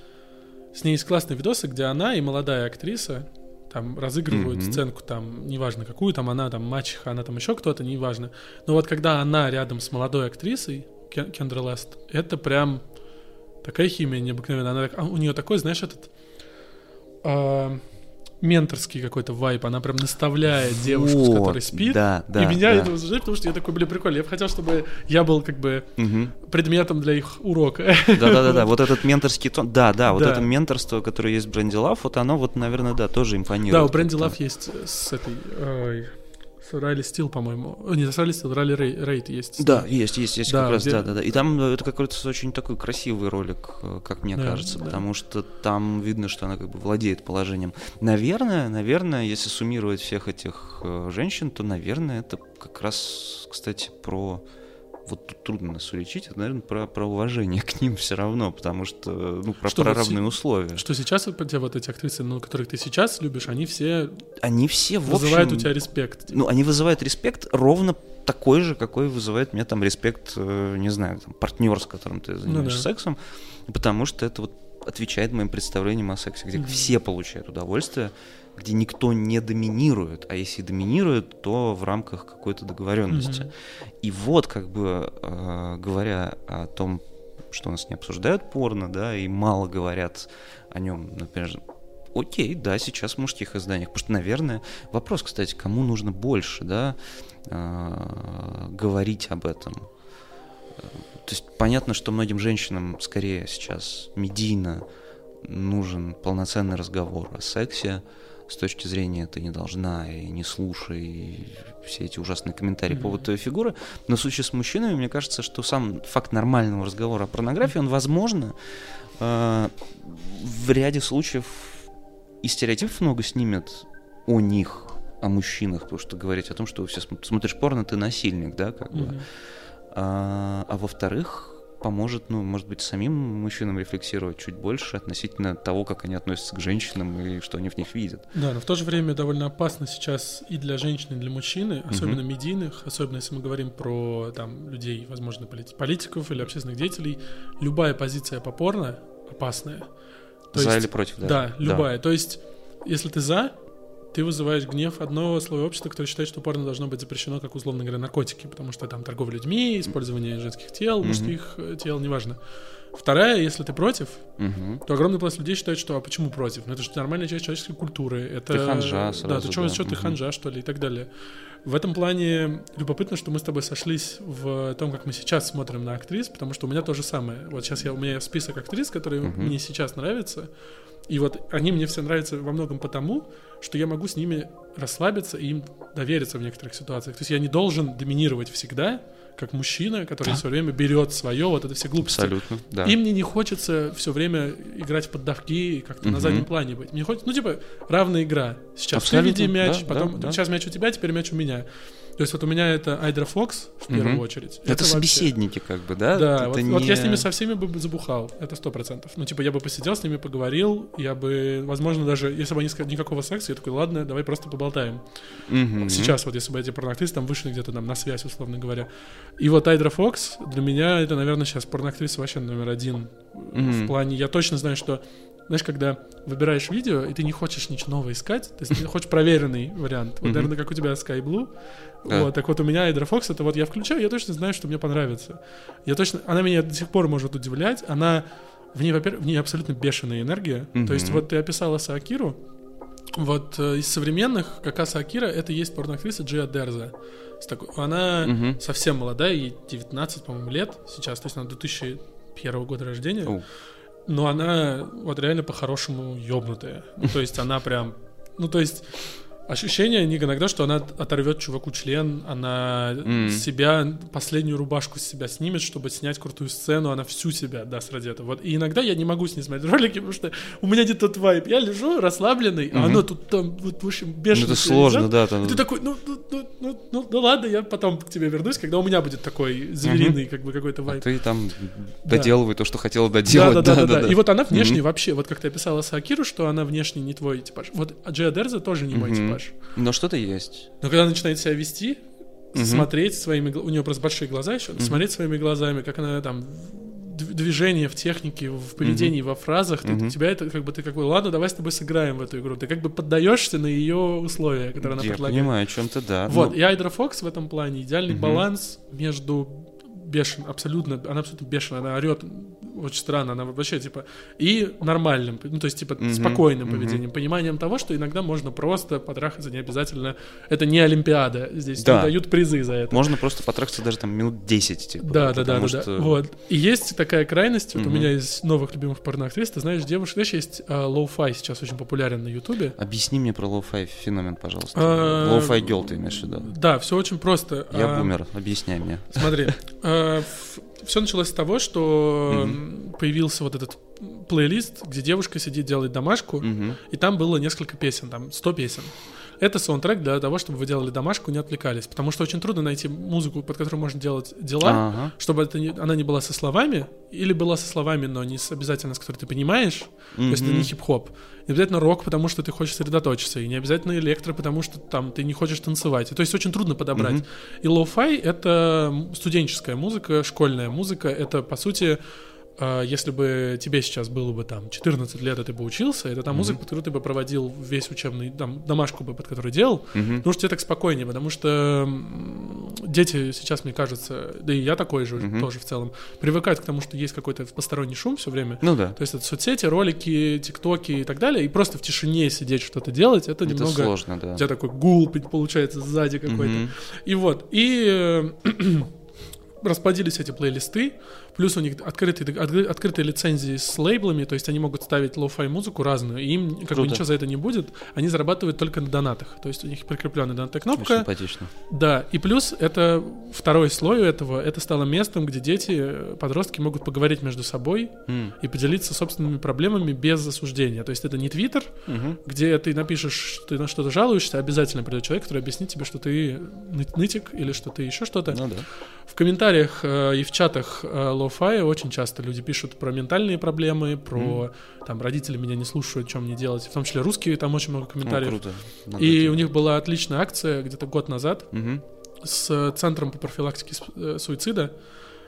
A: С ней есть классные видосы, где она и молодая актриса там разыгрывают
B: Мгм.
A: сценку, там, неважно какую, там она, там, мачеха, она там еще кто-то, неважно. Но вот когда она рядом с молодой актрисой, Кен- Кендра Лест, это прям такая химия необыкновенная. Она, так- а у нее такой, знаешь, этот а, менторский какой-то вайп. Она прям наставляет девушку, с
B: Вот,
A: которой спит.
B: Да, да.
A: и меня
B: да.
A: это возбуждает, потому что я такой, блин, прикольно. Я бы хотел, чтобы я был как бы
B: Мгм.
A: предметом для их урока.
B: Да-да-да, вот этот менторский тон, да, да, вот это менторство, которое есть в Бренди Лав, вот оно вот, наверное, да, тоже импонирует.
A: Да, у Бренди. Лав есть с этой... Райли Стил, по-моему. О, Не Райли Стил, Райли Рей- Рейд есть.
B: Да, есть, есть, есть
A: Да,
B: как раз,
A: где-
B: да, да, да. И там э, это какой-то очень такой красивый ролик, э, как мне
A: Да,
B: кажется,
A: да.
B: потому что там видно, что она как бы владеет положением. Наверное, наверное, если суммировать всех этих э, женщин, то, наверное, это как раз, кстати, про вот тут трудно нас уличить, это, наверное, про, про уважение к ним все равно, потому что, ну, про,
A: Что
B: про
A: вот
B: равные условия.
A: Что сейчас те вот эти актрисы, ну, которых ты сейчас любишь, они все
B: Они все, в
A: вызывают
B: общем,
A: у тебя респект.
B: Ну, они вызывают респект ровно такой же, какой вызывает мне там респект, э, не знаю, там, партнер, с которым ты занимаешься
A: Ну да.
B: сексом, потому что это вот отвечает моим представлениям о сексе, где
A: Мгм.
B: все получают удовольствие, где никто не доминирует, а если доминирует, то в рамках какой-то договоренности.
A: Мгм.
B: И вот, как бы, э, говоря о том, что у нас не обсуждают порно, да, и мало говорят о нем, например, окей, да, сейчас в мужских изданиях, потому что, наверное, вопрос, кстати, кому нужно больше, да, э, говорить об этом. Э, То есть понятно, что многим женщинам скорее сейчас медийно нужен полноценный разговор о сексе, с точки зрения ты не должна и не слушай и все эти ужасные комментарии по
A: Мгм.
B: поводу твоей фигуры. Но в случае с мужчинами, мне кажется, что сам факт нормального разговора о порнографии, он возможно э, в ряде случаев и стереотипов много снимет о них, о мужчинах, потому что говорить о том, что все см- смотришь порно, ты насильник, да, как бы.
A: Мгм.
B: А, а во-вторых, поможет, ну, может быть, самим мужчинам рефлексировать чуть больше относительно того, как они относятся к женщинам и что они в них видят.
A: Да, но в то же время довольно опасно сейчас и для женщин, и для мужчины, особенно медийных, особенно если мы говорим про там людей, возможно, полит- политиков или общественных деятелей, любая позиция по порно опасная. То
B: За
A: есть-
B: или против, да?
A: Да, любая. То есть, если ты за, ты вызываешь гнев одного слоя общества, который считает, что порно должно быть запрещено, как, условно говоря, наркотики, потому что там торговля людьми, использование женских тел,
B: Мгм.
A: мужских э, тел, неважно. Вторая, если ты против,
B: Мгм.
A: то огромный пласт людей считает, что а почему против? Ну это же нормальная часть человеческой культуры. Это,
B: Ты ханжа
A: Да,
B: сразу,
A: ты что,
B: да.
A: что ты
B: Мгм.
A: ханжа, что ли, и так далее. В этом плане любопытно, что мы с тобой сошлись в том, как мы сейчас смотрим на актрис, потому что у меня то же самое. Вот сейчас я, у меня список актрис, которые
B: Мгм.
A: мне сейчас нравятся, и вот они мне все нравятся во многом потому, что я могу с ними расслабиться и им довериться в некоторых ситуациях. То есть я не должен доминировать всегда, как мужчина, который все время берет свое, вот это все глупости.
B: Абсолютно, да.
A: И мне не хочется все время играть в поддавки и как-то на
B: Мгм.
A: заднем плане быть. Мне хочется, ну, типа, равная игра. Сейчас
B: Абсолютно,
A: ты веди мяч,
B: да,
A: потом
B: да, да.
A: сейчас мяч у тебя, теперь мяч у меня. То есть вот у меня это Айдра Фокс в первую
B: Мгм.
A: очередь.
B: Это,
A: вообще-
B: собеседники, как бы, да?
A: Да,
B: Это
A: вот,
B: не...
A: вот я с ними со всеми бы забухал, это сто процентов. Ну, типа, я бы посидел с ними, поговорил, я бы, возможно, даже, если бы они сказали никакого секса, я такой, ладно, давай просто поболтаем.
B: Мгм.
A: Сейчас вот, если бы эти порноактрисы там вышли где-то там на связь, условно говоря. И вот Айдра Фокс для меня это, наверное, сейчас порноактриса вообще номер один.
B: Мгм.
A: В плане, я точно знаю, что знаешь, когда выбираешь видео, и ты не хочешь ничего нового искать, то есть ты хочешь проверенный вариант. Вот, наверное, как у тебя Sky Blue.
B: Да.
A: Вот, так вот у меня Айдра Фокс, это вот я включаю, я точно знаю, что мне понравится. Я точно, она меня до сих пор может удивлять. Она, в ней, во-первых, в ней абсолютно бешеная энергия. То есть вот ты описала Саакиру, вот э, из современных, как раз Акира, это есть порноактриса Джиа Дерза. Такой- Она
B: Мгм.
A: совсем молодая, ей 19, по-моему, лет сейчас, то есть она 2001 года рождения.
B: Оу.
A: Но она вот реально по-хорошему ёбнутая. Ну, то есть она прям... Ну, то есть ощущение не иногда, что она оторвет чуваку член, она
B: М.
A: себя, последнюю рубашку с себя снимет, чтобы снять крутую сцену, она всю себя даст ради этого. Вот. И иногда я не могу с ней смотреть ролики, потому что у меня где-то тот вайп. Я лежу расслабленный, а
B: Мгм.
A: оно тут там, вот, в общем,
B: Ну,
A: бешено.
B: это
A: себя
B: сложно, да.
A: И
B: Там...
A: ты такой, ну, ну, ну, ну, ну, ну ладно, я потом к тебе вернусь, когда у меня будет такой звериный, как бы какой-то
B: А
A: вайп.
B: ты там
A: Да.
B: доделывай то, что хотела доделать.
A: Да, да, да, да, да. И вот она внешне вообще, вот как ты описала Сакиру, что она внешне не твой типаж. Вот Джиа Дерза тоже не мой
B: Мгм.
A: типаж.
B: Но что-то есть.
A: Но когда она начинает себя вести,
B: Мгм.
A: смотреть своими... У нее просто большие глаза еще. Смотреть своими глазами, как она там движение в технике, в поведении, во фразах, ты-
B: Мгм.
A: тебя это как бы ты как бы, ладно, давай с тобой сыграем в эту игру. Ты как бы поддаешься на ее условия, которые она
B: Я
A: предлагает.
B: понимаю, о чем ты, да.
A: Вот,
B: Ну,
A: и Айдра Фокс в этом плане идеальный
B: Мгм.
A: баланс между бешен, абсолютно, она абсолютно бешеная, она орет очень странно, она вообще типа и нормальным, ну то есть типа
B: Мгм,
A: спокойным
B: мгм.
A: поведением, пониманием того, что иногда можно просто потрахаться, не обязательно, это не Олимпиада, здесь
B: Да.
A: не дают призы за это.
B: Можно просто потрахаться даже там минут 10, типа.
A: Да, да, да, да, да.
B: что-
A: Вот. И есть такая крайность. Вот у
B: Мгм.
A: меня из новых любимых порноактрис, ты знаешь, девушка, знаешь, есть а, лоу-фай сейчас очень популярен на Ютубе.
B: Объясни мне про лоу-фай феномен, пожалуйста.
A: А,
B: Lo-fi girl ты имеешь в виду?
A: Да, все очень просто.
B: Я
A: А,
B: бумер, объясняй мне.
A: Смотри, все началось с того, что м, появился вот этот плейлист, где девушка сидит, делает домашку,
B: Мгм.
A: и там было несколько песен, там 100 песен. Это саундтрек для того, чтобы вы делали домашку, не отвлекались. Потому что очень трудно найти музыку, под которую можно делать дела,
B: Ага.
A: чтобы это не- она не была со словами, или была со словами, но не с, обязательно с которой ты понимаешь. То есть это не хип-хоп. Не обязательно рок, потому что ты хочешь сосредоточиться. И не обязательно электро, потому что там ты не хочешь танцевать. И То есть очень трудно подобрать.
B: Мгм.
A: И лоу-фай — это студенческая музыка, школьная музыка. Это, по сути, если бы тебе сейчас было бы там 14 лет, и ты бы учился, это та музыка, под которую ты бы проводил весь учебный, там, домашку бы, под которую делал,
B: Мгм.
A: потому что тебе так спокойнее, потому что дети сейчас, мне кажется, да и я такой же
B: Мгм.
A: тоже в целом, привыкают к тому, что есть какой-то посторонний шум все время.
B: Ну да.
A: То есть это соцсети, ролики, тиктоки и так далее, и просто в тишине сидеть что-то делать, это,
B: Это
A: немного...
B: сложно, да.
A: У тебя такой гул получается сзади какой-то.
B: Мгм.
A: И вот, и э, расплодились эти плейлисты, плюс у них открытые, откры- открытые лицензии с лейблами, то есть они могут ставить лоу-фай музыку разную, и им как бы
B: Круто.
A: ничего за это не будет, они зарабатывают только на донатах, то есть у них прикрепленная донатная
B: Очень
A: кнопка,
B: симпатично.
A: да, и плюс это второй слой у этого, это стало местом, где дети, подростки могут поговорить между собой
B: М.
A: и поделиться собственными проблемами без осуждения, то есть это не Твиттер,
B: Мгм.
A: где ты напишешь, что ты на что-то жалуешься, обязательно придет человек, который объяснит тебе, что ты ны- нытик или что ты еще что-то.
B: Ну да.
A: В комментариях э, и в чатах э, лоу-фая очень часто люди пишут про ментальные проблемы, про там родители меня не слушают, что мне делать. В том числе русские, там очень много
B: Ну,
A: комментариев.
B: круто. Надо
A: и у них была отличная акция где-то год назад
B: Мгм.
A: с э, центром по профилактике э, суицида.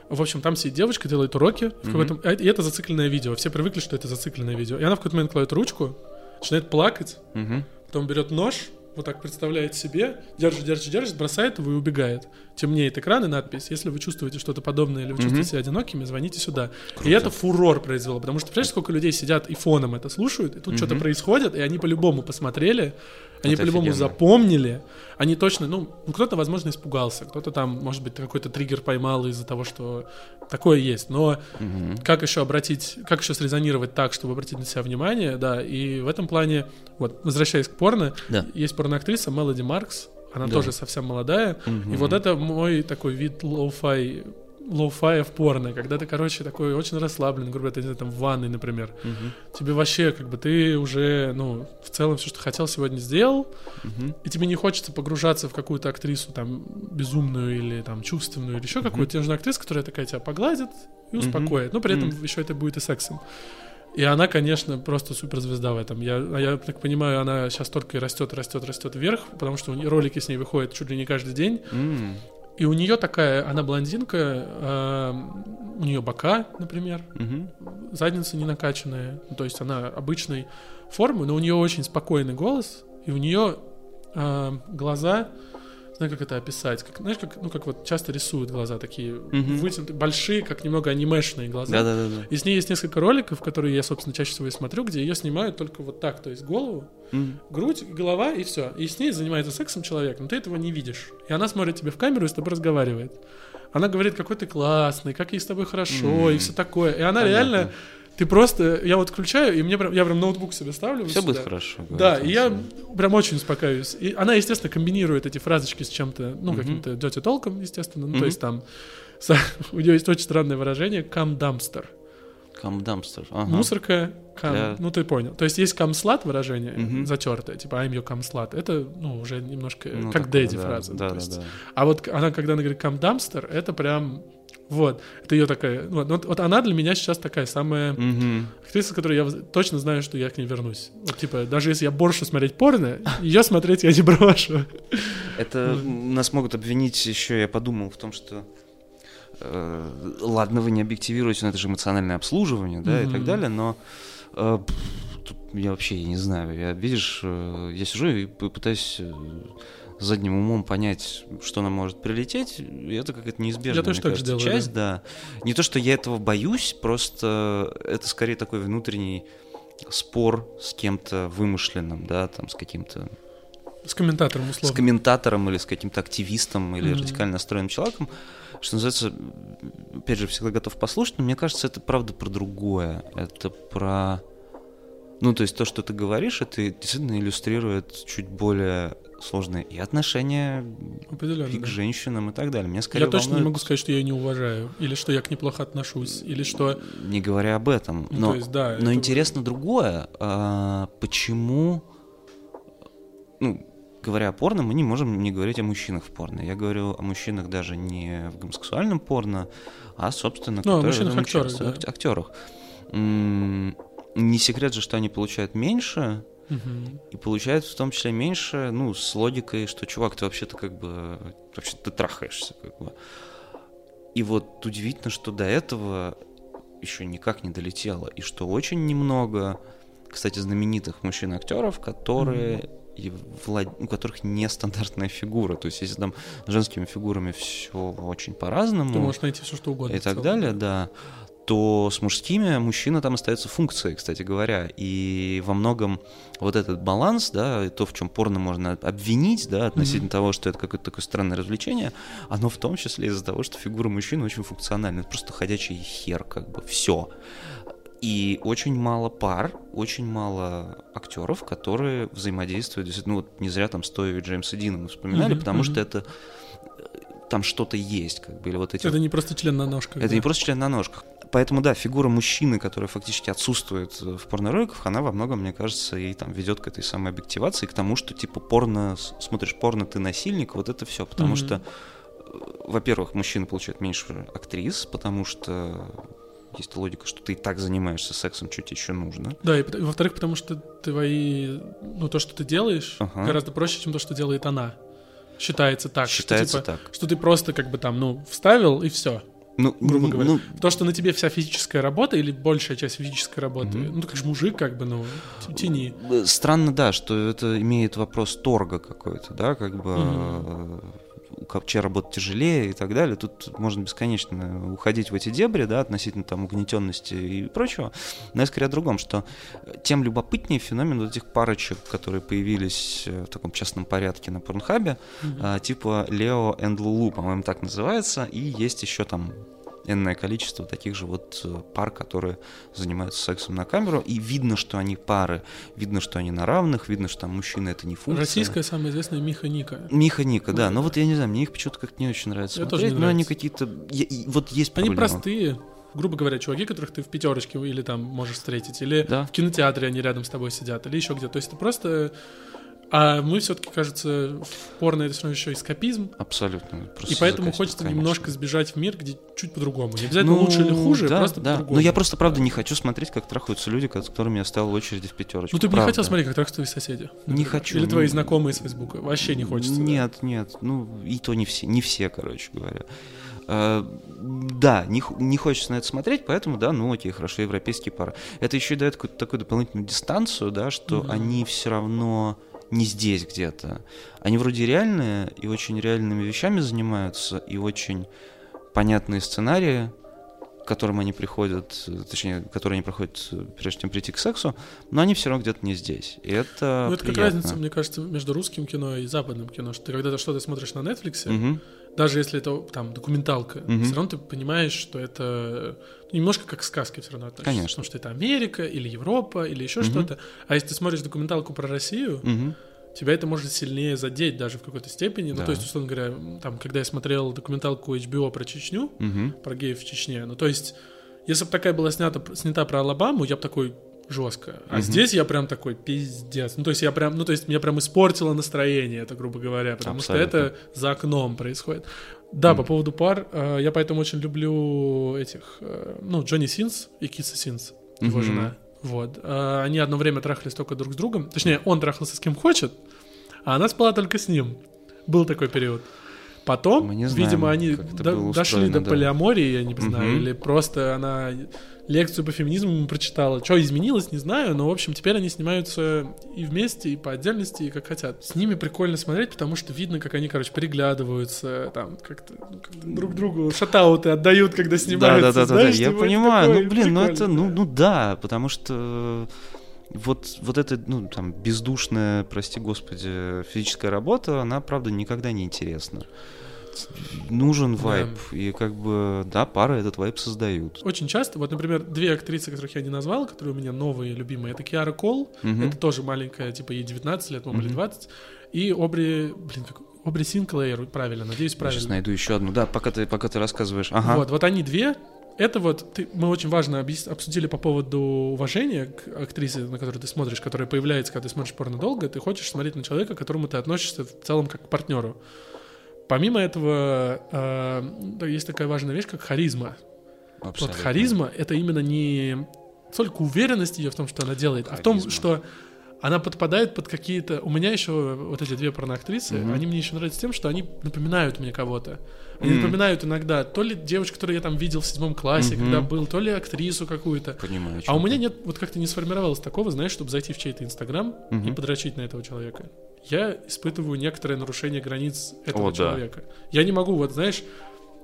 A: В общем, там сидит девочка, делает уроки, в
B: Мгм.
A: какой-то- а, и это зацикленное видео. Все привыкли, что это зацикленное видео. И она в какой-то момент кладет ручку, начинает плакать,
B: Мгм.
A: Потом берет нож, вот так представляет себе, держит, держит, держит, бросает его и убегает. Темнеет экран и надпись. Если вы чувствуете что-то подобное или вы чувствуете себя одинокими, звоните сюда. И это фурор произвело, потому что, представляешь, сколько людей сидят и фоном это слушают, и тут что-то происходит, и они по-любому посмотрели, они
B: Это
A: по-любому
B: офигенно.
A: запомнили, они точно, ну, ну, кто-то, возможно, испугался, кто-то там, может быть, какой-то триггер поймал из-за того, что такое есть, но
B: Мгм.
A: как еще обратить, как еще срезонировать так, чтобы обратить на себя внимание, да, и в этом плане, вот, возвращаясь к порно,
B: Да.
A: есть порноактриса Мелоди Маркс, она
B: Да.
A: тоже совсем молодая, и
B: Мгм.
A: вот это мой такой вид лоу-фай, лоу-фая в порно, когда ты, короче, такой очень расслаблен, грубо говоря, ты, не знаю, там в ванной, например,
B: Мгм.
A: тебе вообще, как бы, ты уже, ну, в целом все, что хотел, сегодня сделал,
B: Мгм.
A: и тебе не хочется погружаться в какую-то актрису там безумную или там чувственную или еще какую-то. Тебе нужна актриса, которая такая тебя погладит и успокоит. Но при этом
B: Мгм.
A: еще это будет и сексом. И она, конечно, просто суперзвезда в этом. Я, а я так понимаю, она сейчас только и растет, растет, растет вверх, потому что ролики с ней выходят чуть ли не каждый день.
B: М.
A: И у нее такая, она блондинка, эм, у нее бока, например,
B: Мгм.
A: задница не накачанная, ну, то есть она обычной формы, но у нее очень спокойный голос, и у нее а, глаза, знаю, как это описать, как, знаешь, как, ну, как вот часто рисуют глаза такие
B: Мгм.
A: вытянутые, большие, как немного анимешные глаза.
B: Да-да-да.
A: И с ней есть несколько роликов, которые я, собственно, чаще всего и смотрю, где ее снимают только вот так, то есть голову,
B: М.
A: грудь, голова и все. И с ней занимается сексом человек, но ты этого не видишь. И она смотрит тебе в камеру и с тобой разговаривает. Она говорит, какой ты классный, как ей с тобой хорошо,
B: М.
A: и все такое. И она
B: Понятно.
A: реально, ты просто, я вот включаю, и мне прям, я прям ноутбук себе ставлю. вот
B: Все будет
A: сюда.
B: хорошо.
A: Да, и я прям очень успокаиваюсь. И она, естественно, комбинирует эти фразочки с чем-то, ну,
B: Мгм.
A: каким-то дети толком, естественно. Ну,
B: Мгм.
A: то есть там у нее есть очень странное выражение «come dumpster».
B: Кам дамстер. Ага.
A: Мусорка, кам,
B: Для-
A: ну ты понял. То есть есть камслат выражение
B: Мгм.
A: затертое, типа I'm your камслат. Это, ну, уже немножко
B: Ну,
A: как
B: такое,
A: дэдди
B: да.
A: фраза.
B: Да,
A: то
B: да,
A: есть.
B: да.
A: А вот она, когда она говорит кам дамстер, это прям вот, это ее такая, вот, вот, вот она для меня сейчас такая самая
B: Мгм.
A: актриса, которой я точно знаю, что я к ней вернусь. Вот, типа, даже если я больше смотреть порно, ее смотреть я не брошу.
B: Это нас могут обвинить еще, я подумал, в том, что э, ладно, вы не объективируете, но это же эмоциональное обслуживание, да, и так далее, но э, тут я вообще я не знаю. Я, видишь, э, я сижу и пытаюсь задним умом понять, что нам может прилететь, это какая-то неизбежная,
A: Я тоже
B: мне
A: так
B: кажется,
A: делаю,
B: часть, да. Не то, что я этого боюсь, просто это скорее такой внутренний спор с кем-то вымышленным, да, там, с каким-то
A: С комментатором
B: с
A: условно.
B: комментатором или с каким-то активистом или
A: Мгм.
B: радикально настроенным человеком, что называется, опять же, всегда готов послушать, но мне кажется, это правда про другое. Это про... Ну, то есть то, что ты говоришь, это действительно иллюстрирует чуть более сложные и отношения и к женщинам и так далее. Меня скорее
A: Я точно не
B: волнует,
A: могу сказать, что я ее не уважаю, или что я к ней плохо отношусь, или что...
B: Не говоря об этом.
A: Ну,
B: Но,
A: то есть, да,
B: но
A: это-
B: интересно другое. а, почему... Ну, говоря о порно, мы не можем не говорить о мужчинах в порно. Я говорю о мужчинах даже не в гомосексуальном порно, а, собственно,
A: Ну, о
B: которые в
A: мужчинах
B: этом
A: актерах,
B: участвуют.
A: да.
B: Ак- актерах. Не секрет же, что они получают меньше, И получают в том числе меньше, ну, с логикой, что, чувак, ты вообще-то как бы, вообще ты трахаешься, как бы. И вот удивительно, что до этого еще никак не долетело, и что очень немного, кстати, знаменитых мужчин-актеров, которые и влад- у которых нестандартная фигура. То есть, если там с женскими фигурами все очень по-разному
A: Ты можешь найти все, что угодно.
B: и так
A: целом.
B: далее, да, то с мужскими мужчина там остается функцией, кстати говоря. И во многом вот этот баланс, да, и то, в чем порно можно обвинить, да, относительно того, что это какое-то такое странное развлечение, оно в том числе из-за того, что фигура мужчины очень функциональна. Это просто ходячий хер, как бы, все. И очень мало пар, очень мало актеров, которые взаимодействуют. Действительно, ну вот не зря там Стоева и Джеймса Дина мы вспоминали,
A: Мгм,
B: потому
A: мгм.
B: что это э, там что-то есть, как бы, или вот эти
A: Это не просто член на ножках.
B: это
A: да.
B: не просто член на ножках. Поэтому, да, фигура мужчины, которая фактически отсутствует э, в порнороликах, она во многом, мне кажется, и там ведет к этой самой объективации, к тому, что типа порно, смотришь порно, ты насильник, вот это все. Потому
A: Мгм.
B: что, э, во-первых, мужчины получают меньше актрис, потому что есть логика, что ты и так занимаешься сексом, чуть еще нужно.
A: Да, и, и во-вторых, потому что твои, ну, то, что ты делаешь,
B: Ага.
A: гораздо проще, чем то, что делает она. Считается так.
B: Считается
A: что, типа,
B: так.
A: Что ты просто как бы там, ну, вставил и все.
B: Ну,
A: грубо
B: н-
A: говоря.
B: ну,
A: То, что на тебе вся физическая работа или большая часть физической работы,
B: Мгм.
A: ну, ты как же мужик, как бы, ну, тяни.
B: Странно, да, что это имеет вопрос торга какой-то, да, как бы э, чья работа тяжелее и так далее. Тут можно бесконечно уходить в эти дебри, да, относительно там угнетенности и прочего. Но я скорее о другом, что э, тем любопытнее феномен вот этих парочек, которые появились э, в таком частном порядке на Порнхабе, а, типа Лео и Лулу, по-моему, так называется, и есть еще там энное количество таких же вот э, пар, которые занимаются сексом на камеру, и видно, что они пары, видно, что они на равных, видно, что там мужчина это не функция.
A: Российская самая известная Миха Ника.
B: Миха Ника, да, но вот я не знаю, мне их почему-то как-то не очень нравится
A: тоже
B: смотреть,
A: не
B: но они какие-то, я- вот есть
A: Они
B: проблема.
A: простые, грубо говоря, чуваки, которых ты в пятерочке или там можешь встретить, или
B: Да.
A: в кинотеатре они рядом с тобой сидят, или еще где-то. То есть это просто... А мы все-таки, кажется, порно это все равно еще эскапизм,
B: Абсолютно. просто
A: и поэтому хочется
B: конечно.
A: немножко сбежать в мир, где чуть по-другому. Не обязательно лучше или хуже,
B: да,
A: просто
B: да.
A: по-другому.
B: Но я просто, правда, не хочу смотреть, как трахаются люди, с которыми я стоял в очереди в пятерочку.
A: Ну ты бы не
B: Правда.
A: хотел смотреть, как трахаются твои соседи?
B: Не
A: например?
B: хочу.
A: Или твои
B: Ну,
A: знакомые с Фейсбука? Вообще не хочется. да?
B: Нет, нет, ну и то не все, не все, короче говоря. Э, Да, не, не хочется на это смотреть, поэтому, да, ну окей, хорошо, европейские пары. Это еще и дает какую-то такую дополнительную дистанцию, да, что
A: Мгм.
B: они все равно не здесь где-то. Они вроде реальные и очень реальными вещами занимаются, и очень понятные сценарии, к которым они приходят, точнее, которые они проходят, прежде чем прийти к сексу, но они все равно где-то не здесь. И это
A: Ну, это как
B: приятно.
A: разница, мне кажется, между русским кино и западным кино, что ты когда-то что-то смотришь на Netflix,
B: Мгм.
A: Даже если это там документалка,
B: Мгм.
A: все равно ты понимаешь, что это ну, немножко как к сказке все равно относится.
B: Конечно.
A: Потому что это Америка или Европа или еще
B: Мгм.
A: что-то. А если ты смотришь документалку про Россию,
B: Мгм.
A: тебя это может сильнее задеть даже в какой-то степени. Ну,
B: Да.
A: то есть, условно говоря, там, когда я смотрел документалку HBO про Чечню,
B: Мгм.
A: про геев в Чечне, ну, то есть, если бы такая была снята, снята про Алабаму, я бы такой жестко. А
B: Мгм.
A: здесь я прям такой пиздец. Ну, то есть я прям, ну, то есть меня прям испортило настроение, это, грубо говоря, потому что
B: Абсолютно.
A: это за окном происходит. Да, по поводу пар, э, я поэтому очень люблю этих, э, ну, Джонни Синс и Киса Синс, его
B: Мгм.
A: жена. Вот. Э, Они одно время трахались только друг с другом. Точнее, он трахался с кем хочет, а она спала только с ним. Был такой период. Потом,
B: Мы не знаем,
A: видимо, они
B: как
A: до-
B: было
A: дошли
B: устроено,
A: до
B: да.
A: полиамории, я не знаю,
B: Мгм.
A: или просто она лекцию по феминизму прочитала. Что изменилось, не знаю, но, в общем, теперь они снимаются и вместе, и по отдельности, и как хотят. С ними прикольно смотреть, потому что видно, как они, короче, переглядываются, там, как-то ну, как-то друг другу шатауты отдают, когда
B: Да,
A: снимаются.
B: да, да, да, да,
A: знаешь,
B: я
A: типа,
B: понимаю. Ну, блин, ну это, ну, ну да, потому что вот, вот эта, ну, там, бездушная, прости господи, физическая работа, она, правда, никогда не интересна. Нужен
A: Да.
B: вайб, и как бы, да, пары этот вайб создают.
A: Очень часто, вот, например, две актрисы, которых я не назвал, которые у меня новые, любимые, это Киара Кол,
B: Мгм.
A: это тоже маленькая, типа ей 19 лет, по-моему, или
B: Мгм.
A: 20, и Обри, блин, как Обри Синклейр, правильно, надеюсь,
B: Я
A: правильно.
B: сейчас найду еще одну. Да, пока ты, пока ты рассказываешь. Ага.
A: Вот, вот они две. Это вот ты- мы очень важно объяс- обсудили по поводу уважения к актрисе, на которую ты смотришь, которая появляется, когда ты смотришь порно долго. Ты хочешь смотреть на человека, к которому ты относишься в целом как к партнеру. Помимо этого, э, есть такая важная вещь, как харизма. Вот
B: Абсолютно.
A: харизма это именно не только уверенность ее в том, что она делает, а в том,
B: Харизма.
A: что она подпадает под какие-то. У меня еще вот эти две порноактрисы,
B: Мгм.
A: они мне еще нравятся тем, что они напоминают мне кого-то. Они
B: М.
A: напоминают иногда то ли девочку, которую я там видел в седьмом классе,
B: Мгм.
A: когда был, то ли актрису какую-то.
B: Понимаю.
A: А у меня нет, вот как-то не сформировалось такого, знаешь, чтобы зайти в чей-то инстаграм и
B: Мгм.
A: подрочить на этого человека. Я испытываю некоторое нарушение границ этого
B: О, да.
A: человека. Я не могу, вот знаешь,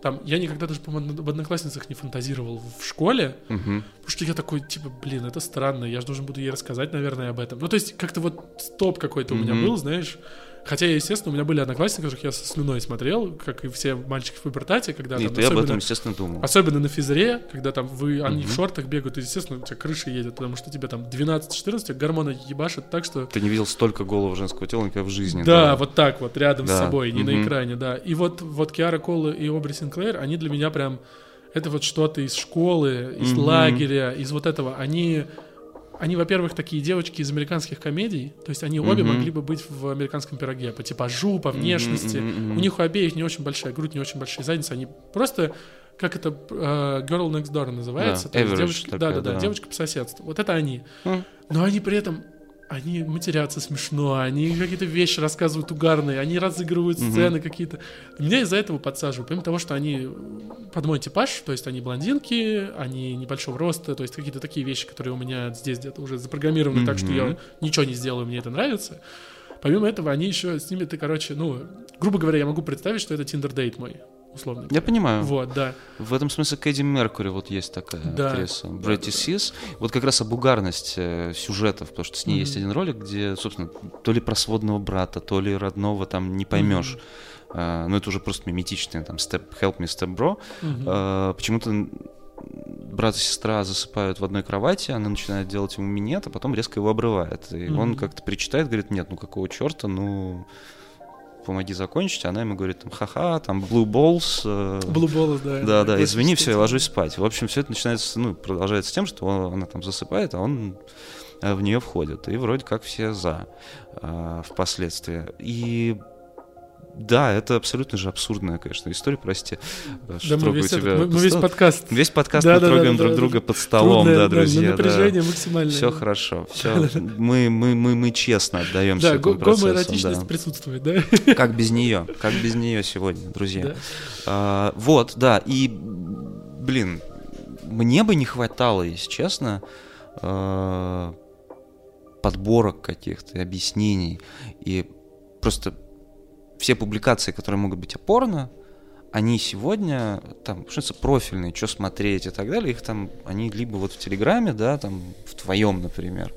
A: там, я никогда даже, по-моему, в одноклассницах не фантазировал в школе,
B: Мгм.
A: Потому что я такой, типа, блин, это странно, я же должен буду ей рассказать, наверное, об этом. Ну, то есть, как-то вот стоп какой-то у меня был, знаешь. Хотя, естественно, у меня были одноклассники, которых я со слюной смотрел, как и все мальчики в пубертате, когда
B: И
A: там,
B: об этом, естественно, думал.
A: особенно на физре, когда там вы, они в
B: Мгм.
A: шортах бегают, и, естественно, у тебя крыша едет, потому что тебе там 12-14, а гормоны ебашат так, что...
B: Ты не видел столько голов женского тела никогда в жизни.
A: Да, вот так вот, рядом с
B: Да,
A: собой, не на
B: мгм.
A: экране, да. И вот, вот Киара Кола и Обри Синклейр, они для меня прям... Это вот что-то из школы, из
B: Мгм.
A: лагеря, из вот этого. Они, они, во-первых, такие девочки из американских комедий, то есть они обе
B: Мгм.
A: могли бы быть в американском пироге по типажу, по внешности.
B: Мгм, мгм.
A: У них у обеих не очень большая грудь, не очень большие задницы. Они просто как это э, Girl Next Door называется.
B: Да,
A: то есть девочки,
B: такая,
A: да, да, да, девочка по соседству. Вот это они.
B: М.
A: Но они при этом они матерятся смешно, они какие-то вещи рассказывают угарные, они разыгрывают сцены какие-то. Меня из-за этого подсаживают. Помимо того, что они под мой типаж, то есть они блондинки, они небольшого роста, то есть какие-то такие вещи, которые у меня здесь где-то уже запрограммированы так, что я ничего не сделаю, мне это нравится. Помимо этого, они еще с ними ты, короче, ну, грубо говоря, я могу представить, что это Tinder date мой, условно.
B: Я понимаю.
A: Вот, да.
B: В этом смысле Кэдди Меркури вот есть такая
A: Да.
B: актриса.
A: Да,
B: Bratty
A: да, да.
B: Sis. Вот как раз об угарности э, сюжетов, потому что с ней
A: Мгм.
B: есть один ролик, где, собственно, то ли про сводного брата, то ли родного, там не поймешь. А, ну, это уже просто миметичный, там, step, help me, step bro.
A: Мгм.
B: А, почему-то брат и сестра засыпают в одной кровати, она начинает делать ему минет, а потом резко его обрывает. И он
A: Мгм.
B: как-то причитает, говорит, нет, ну какого черта, ну помоги закончить. Она ему говорит, там, ха-ха, там, blue balls. э,
A: Blue Balls, да.
B: да, да, извини, все, я ложусь спать. В общем, все это начинается, ну, продолжается тем, что он- она там засыпает, а он э, в нее входит. И вроде как все за э, впоследствии. И да, это абсолютно же абсурдная, конечно, история, прости. э, что
A: Да, мы
B: трогаю
A: весь, этот-
B: тебя
A: мы-
B: под
A: мы весь
B: стол.
A: подкаст.
B: Весь подкаст
A: Да,
B: мы
A: да, да,
B: трогаем
A: да,
B: друг
A: да.
B: друга под столом,
A: Трудное,
B: да, друзья.
A: напряжение максимальное.
B: Все хорошо, все. Мы, мы, мы, мы честно отдаемся
A: Да,
B: этому процессу.
A: гомоэротичность
B: да.
A: присутствует, да?
B: Как без нее? Как без нее сегодня, друзья?
A: Да.
B: А, вот, да, и, блин, мне бы не хватало, если честно, а, подборок каких-то, объяснений. И просто все публикации, которые могут быть опорно, они сегодня, там, что профильные, что смотреть и так далее, их там, они либо вот в Телеграме, да, там, в твоем, например,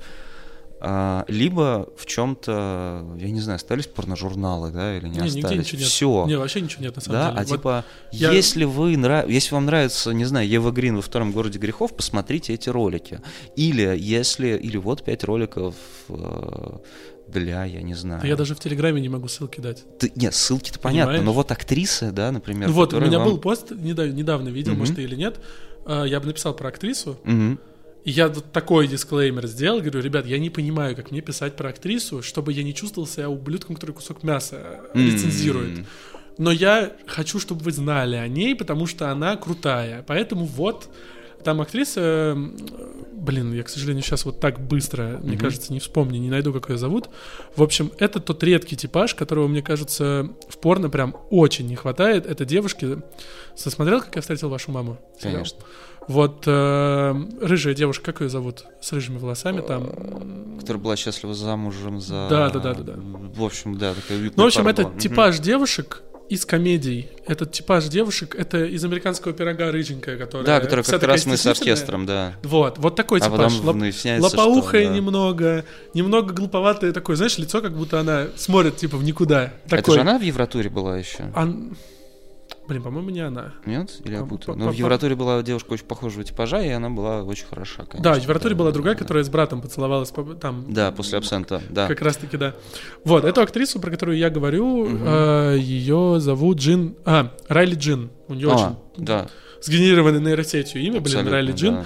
B: а, либо в чем-то, я не знаю, остались порножурналы, да, или не,
A: Не,
B: остались.
A: нет.
B: Все.
A: Не, вообще ничего нет, на самом
B: Да,
A: деле.
B: а
A: Вот
B: типа,
A: я-
B: если вы нрав... если вам нравится, не знаю, Ева Грин во втором городе грехов, посмотрите эти ролики. Или если, или вот пять роликов э, для, я не знаю.
A: да я даже в Телеграме не могу ссылки дать.
B: Ты- нет, ссылки-то понятно,
A: Понимаешь?
B: но вот актрисы, да, например.
A: Ну вот, у меня
B: вам-
A: был пост, недавно, недавно видел,
B: Мгм.
A: может, ты или нет. А, Я бы написал про актрису,
B: Мгм.
A: и я вот такой дисклеймер сделал, говорю, ребят, я не понимаю, как мне писать про актрису, чтобы я не чувствовал себя ублюдком, который кусок мяса э, рецензирует.
B: М.
A: Но я хочу, чтобы вы знали о ней, потому что она крутая. Поэтому вот Там актриса, м, блин, я, к сожалению, сейчас вот так быстро, мне
B: Мгм.
A: кажется, не вспомню, не найду, как ее зовут. В общем, это тот редкий типаж, которого, мне кажется, в порно прям очень не хватает. Это девушки... Смотрел, как я встретил вашу маму? Сериал?
B: Конечно.
A: Вот э, рыжая девушка, как ее зовут? С рыжими волосами там.
B: Которая была счастлива замужем за...
A: Да, да, да, да, да.
B: В общем, да, такая
A: Ну, в общем, это
B: была.
A: Типаж девушек из комедий. Этот типаж девушек, это из американского пирога рыженькая, которая...
B: Да, которая как раз мы с оркестром, да.
A: Вот, вот такой
B: А
A: типаж. Лоп-
B: выясняется, что,
A: Лопоухая
B: да.
A: немного, немного глуповатое такое, знаешь, лицо, как будто она смотрит, типа, в никуда.
B: Это
A: Такой.
B: же она в Евротуре была еще?
A: Ан- Блин, по-моему, не она.
B: Нет? Или я путаю?
A: по-
B: Ну, в Евротуре была девушка очень похожего типажа, и она была очень хороша, конечно.
A: Да, в Евротуре была другая, которая с братом поцеловалась по- там.
B: Да, после абсента, да.
A: Как раз таки, да. Вот, эту актрису, про которую я говорю,
B: Мгм.
A: ее зовут Джин... А, Райли Джин. У нее
B: А,
A: очень
B: да,
A: сгенерированное нейросетью имя, блин, Райли Джин.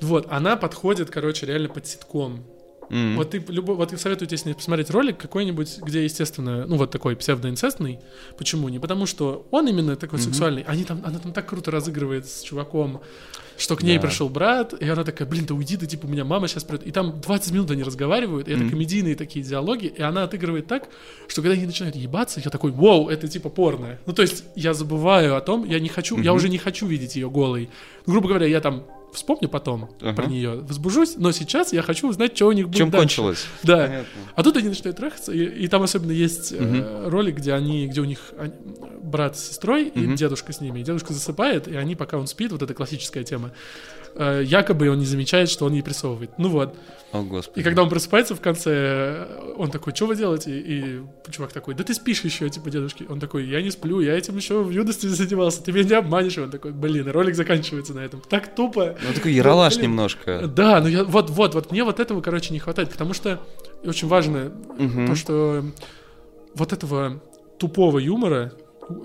A: Вот, она подходит, короче, реально под ситком.
B: М.
A: Вот ты любой, вот я советую тебе посмотреть ролик какой-нибудь, где, естественно, ну вот такой псевдоинцестный. Почему? Не потому, что он именно такой
B: Мгм.
A: сексуальный. Они там, она там так круто разыгрывает с чуваком, что к ней
B: Да.
A: пришел брат, и она такая, блин, да уйди ты, типа, у меня мама сейчас придет. И там 20 минут они разговаривают, и это
B: Мгм.
A: комедийные такие диалоги, и она отыгрывает так, что когда они начинают ебаться, я такой, вау, это типа порно. Ну, то есть я забываю о том, я не хочу, я
B: Мгм.
A: уже не хочу видеть ее голой. Грубо говоря, я там вспомню потом
B: Ага.
A: про нее, возбужусь, но сейчас я хочу узнать, что у них будет
B: Чем
A: дальше.
B: кончилось?
A: Да.
B: Понятно.
A: А тут они начинают трахаться, и, и там особенно есть э, ролик, где они, где у них они- брат с сестрой и
B: Мгм.
A: дедушка с ними. И дедушка засыпает, и они, пока он спит, вот эта классическая тема. Э, якобы он не замечает, что он ей прессовывает. Ну вот.
B: О, господи.
A: И когда он просыпается в конце, э, он такой, что вы делаете? И чувак такой, да ты спишь еще, типа, дедушки. Он такой, я не сплю, я этим еще в юности занимался, ты меня не обманешь. И он такой, блин, ролик заканчивается на этом. Так тупо.
B: Ну, такой яролаж
A: блин.
B: немножко.
A: Да, ну я вот, вот, вот мне вот этого, короче, не хватает, потому что очень важно то, что вот этого тупого юмора,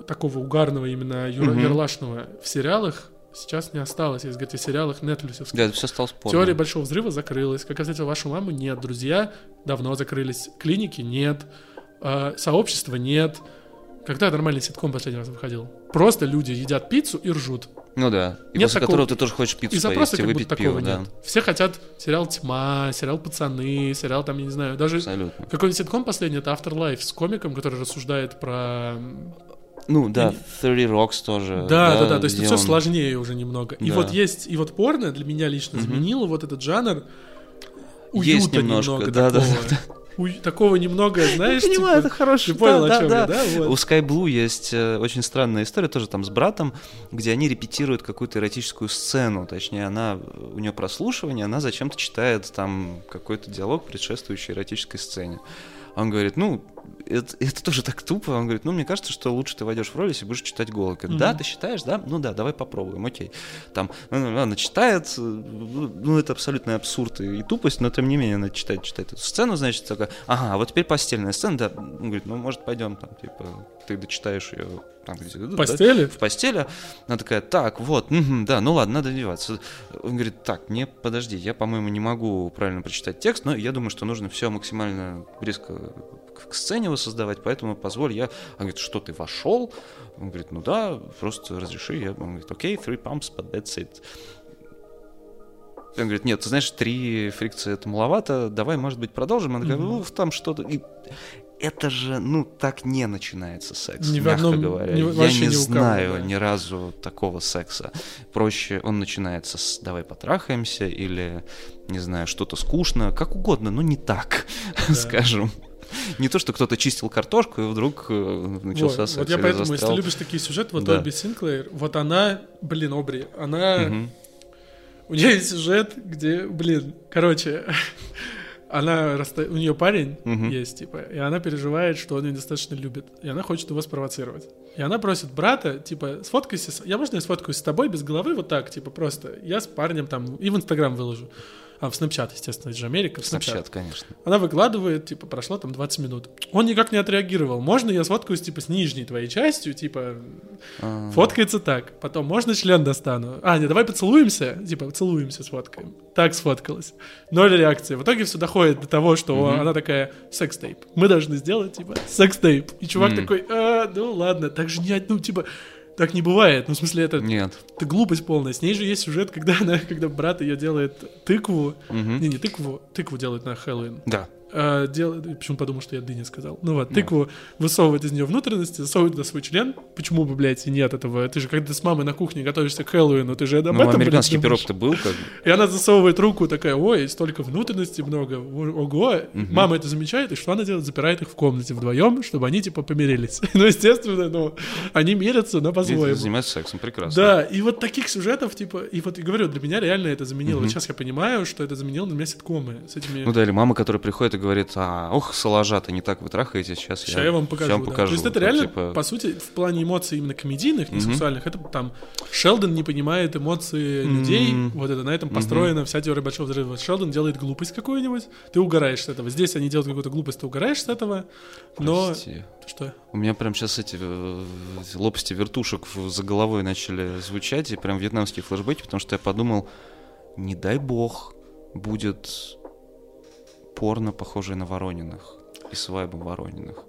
A: такого угарного именно юра-
B: Мгм.
A: ярлашного в сериалах сейчас не осталось, если говорить о сериалах Netflix.
B: Да, это все стало спорно.
A: Теория большого взрыва закрылась. Как я встретил вашу маму, нет. Друзья давно закрылись. Клиники нет. Э, сообщества нет. Когда нормальный ситком последний раз выходил? Просто люди едят пиццу и ржут.
B: Ну да. И
A: Нет
B: после
A: такого-
B: которого ты тоже хочешь пиццу
A: И
B: поесть и выпить пиво,
A: такого
B: да.
A: нет. Все хотят сериал «Тьма», сериал «Пацаны», сериал там, я не знаю, даже
B: Абсолютно.
A: какой-нибудь ситком последний, это Afterlife с комиком, который рассуждает про...
B: Ну да,
A: не-
B: 30 Rocks тоже.
A: Да, да, да, то есть
B: где
A: все
B: он-
A: сложнее уже немного. И
B: Да.
A: вот есть, и вот порно для меня лично
B: Мгм.
A: изменило вот этот жанр
B: Есть
A: уюта
B: немножко,
A: немного
B: да, да,
A: такого. Уй- Такого немного, знаешь,
B: понимаю,
A: типа,
B: это хороший,
A: Ты понял,
B: да,
A: о
B: да,
A: чем
B: да.
A: я, да? Вот.
B: У Sky Blue есть э, очень странная история, тоже там с братом, где они репетируют какую-то эротическую сцену, точнее, она, у нее прослушивание, она зачем-то читает там какой-то диалог, предшествующий эротической сцене. Он говорит, ну, это, это тоже так тупо. Он говорит, ну, мне кажется, что лучше ты войдешь в роль, если будешь читать голос. Говорит, да, ты считаешь, да? Ну да, давай попробуем, окей. Там, ну, она читает, э, ну, это абсолютный абсурд и, и тупость, но тем не менее она читает, читает эту сцену, значит, такая, ага, а вот теперь постельная сцена, да. Он говорит, ну, может, пойдем там, типа, ты дочитаешь ее там, где
A: В постели?
B: в постели. Она такая, так, вот, мгм, да, ну ладно, надо одеваться. Он говорит, так, не, подожди, я, по-моему, не могу правильно прочитать текст, но я думаю, что нужно все максимально близко к, к сцене воссоздавать, поэтому позволь, я... Он говорит, что ты вошел? Он говорит, ну да, просто разреши. Я... Он говорит, окей, three pumps, but that's it. Он говорит, нет, ты знаешь, три фрикции это маловато, давай, может быть, продолжим. Такая,
A: Мгм.
B: ну, там что-то... И это же, ну, так не начинается секс,
A: Ни
B: мягко
A: одном-
B: говоря.
A: ни-
B: Я не
A: ни у кого,
B: знаю
A: да.
B: ни разу такого секса. Проще он начинается с «давай потрахаемся» или, не знаю, что-то скучно, как угодно, но не так,
A: Да.
B: скажем. Не то, что кто-то чистил картошку, и вдруг э, начался
A: Вот,
B: секс.
A: вот я поэтому, если
B: застрял.
A: ты любишь такие сюжеты, вот
B: Да.
A: Добби Синклейр, вот она, блин, Обри, она... У нее есть сюжет, где, блин, короче, она расста- у нее парень
B: Мгм.
A: есть, типа, и она переживает, что он ее достаточно любит, и она хочет его спровоцировать. И она просит брата, типа, сфоткайся, с- я можно я сфоткаюсь с тобой без головы вот так, типа, просто, я с парнем там, и в Инстаграм выложу. А, в Snapchat, естественно, это же Америка, в Snapchat.
B: Snapchat, конечно.
A: Она выкладывает, типа, прошло там 20 минут. Он никак не отреагировал. Можно я сфоткаюсь, типа, с нижней твоей частью, типа,
B: А,
A: фоткается так. Потом, можно член достану? А, нет, давай поцелуемся. Типа, целуемся, сфоткаем. Так сфоткалась. Ноль реакции. В итоге все доходит до того, что
B: Мгм.
A: она такая, секс-тейп. Мы должны сделать, типа, секс-тейп. И чувак такой, а, ну ладно, так же не, ну, типа, Так не бывает. Ну, в смысле, это,
B: Нет.
A: это глупость полная. С ней же есть сюжет, когда, она, когда брат ее делает тыкву.
B: Мгм.
A: Не, не тыкву, тыкву делает на Хэллоуин.
B: Да.
A: Дел- Почему подумал, что я дыня сказал? Ну вот, тыкву высовывает из нее внутренности, засовывает туда свой член. Почему бы, блядь, и нет этого? Ты же, когда ты с мамой на кухне готовишься к Хэллоуину, ты же об
B: Ну,
A: этом,
B: американский пирог-то был как.
A: И она засовывает руку, такая, ой, столько внутренностей много, ого. Мама это замечает, и что она делает? Запирает их в комнате вдвоем, чтобы они, типа, помирились. ну, естественно, ну, они мирятся, но по-своему.
B: Занимается сексом, прекрасно.
A: Да, и вот таких сюжетов, типа, и вот, и говорю, для меня реально это заменило. Вот сейчас я понимаю, что это заменило для меня ситкомы с этими...
B: Ну да, или мама, которая приходит и говорит, а, ох, салажа-то не так вы трахаете, сейчас
A: Сейчас я, вам покажу.
B: вам
A: да.
B: покажу.
A: То есть это
B: Вот,
A: реально,
B: типа,
A: по сути, в плане эмоций именно комедийных, не сексуальных, это там Шелдон не понимает эмоции людей,
B: М.
A: вот это на этом построена вся теория Большого Взрыва. Шелдон делает глупость какую-нибудь, ты угораешь с этого. Здесь они делают какую-то глупость, ты угораешь с этого, но...
B: прости.
A: Что?
B: У меня прям сейчас эти, э, лопасти вертушек за головой начали звучать, и прям вьетнамские флешбеки, потому что я подумал, не дай бог будет порно, похожее на Ворониных и с вайбом Ворониных.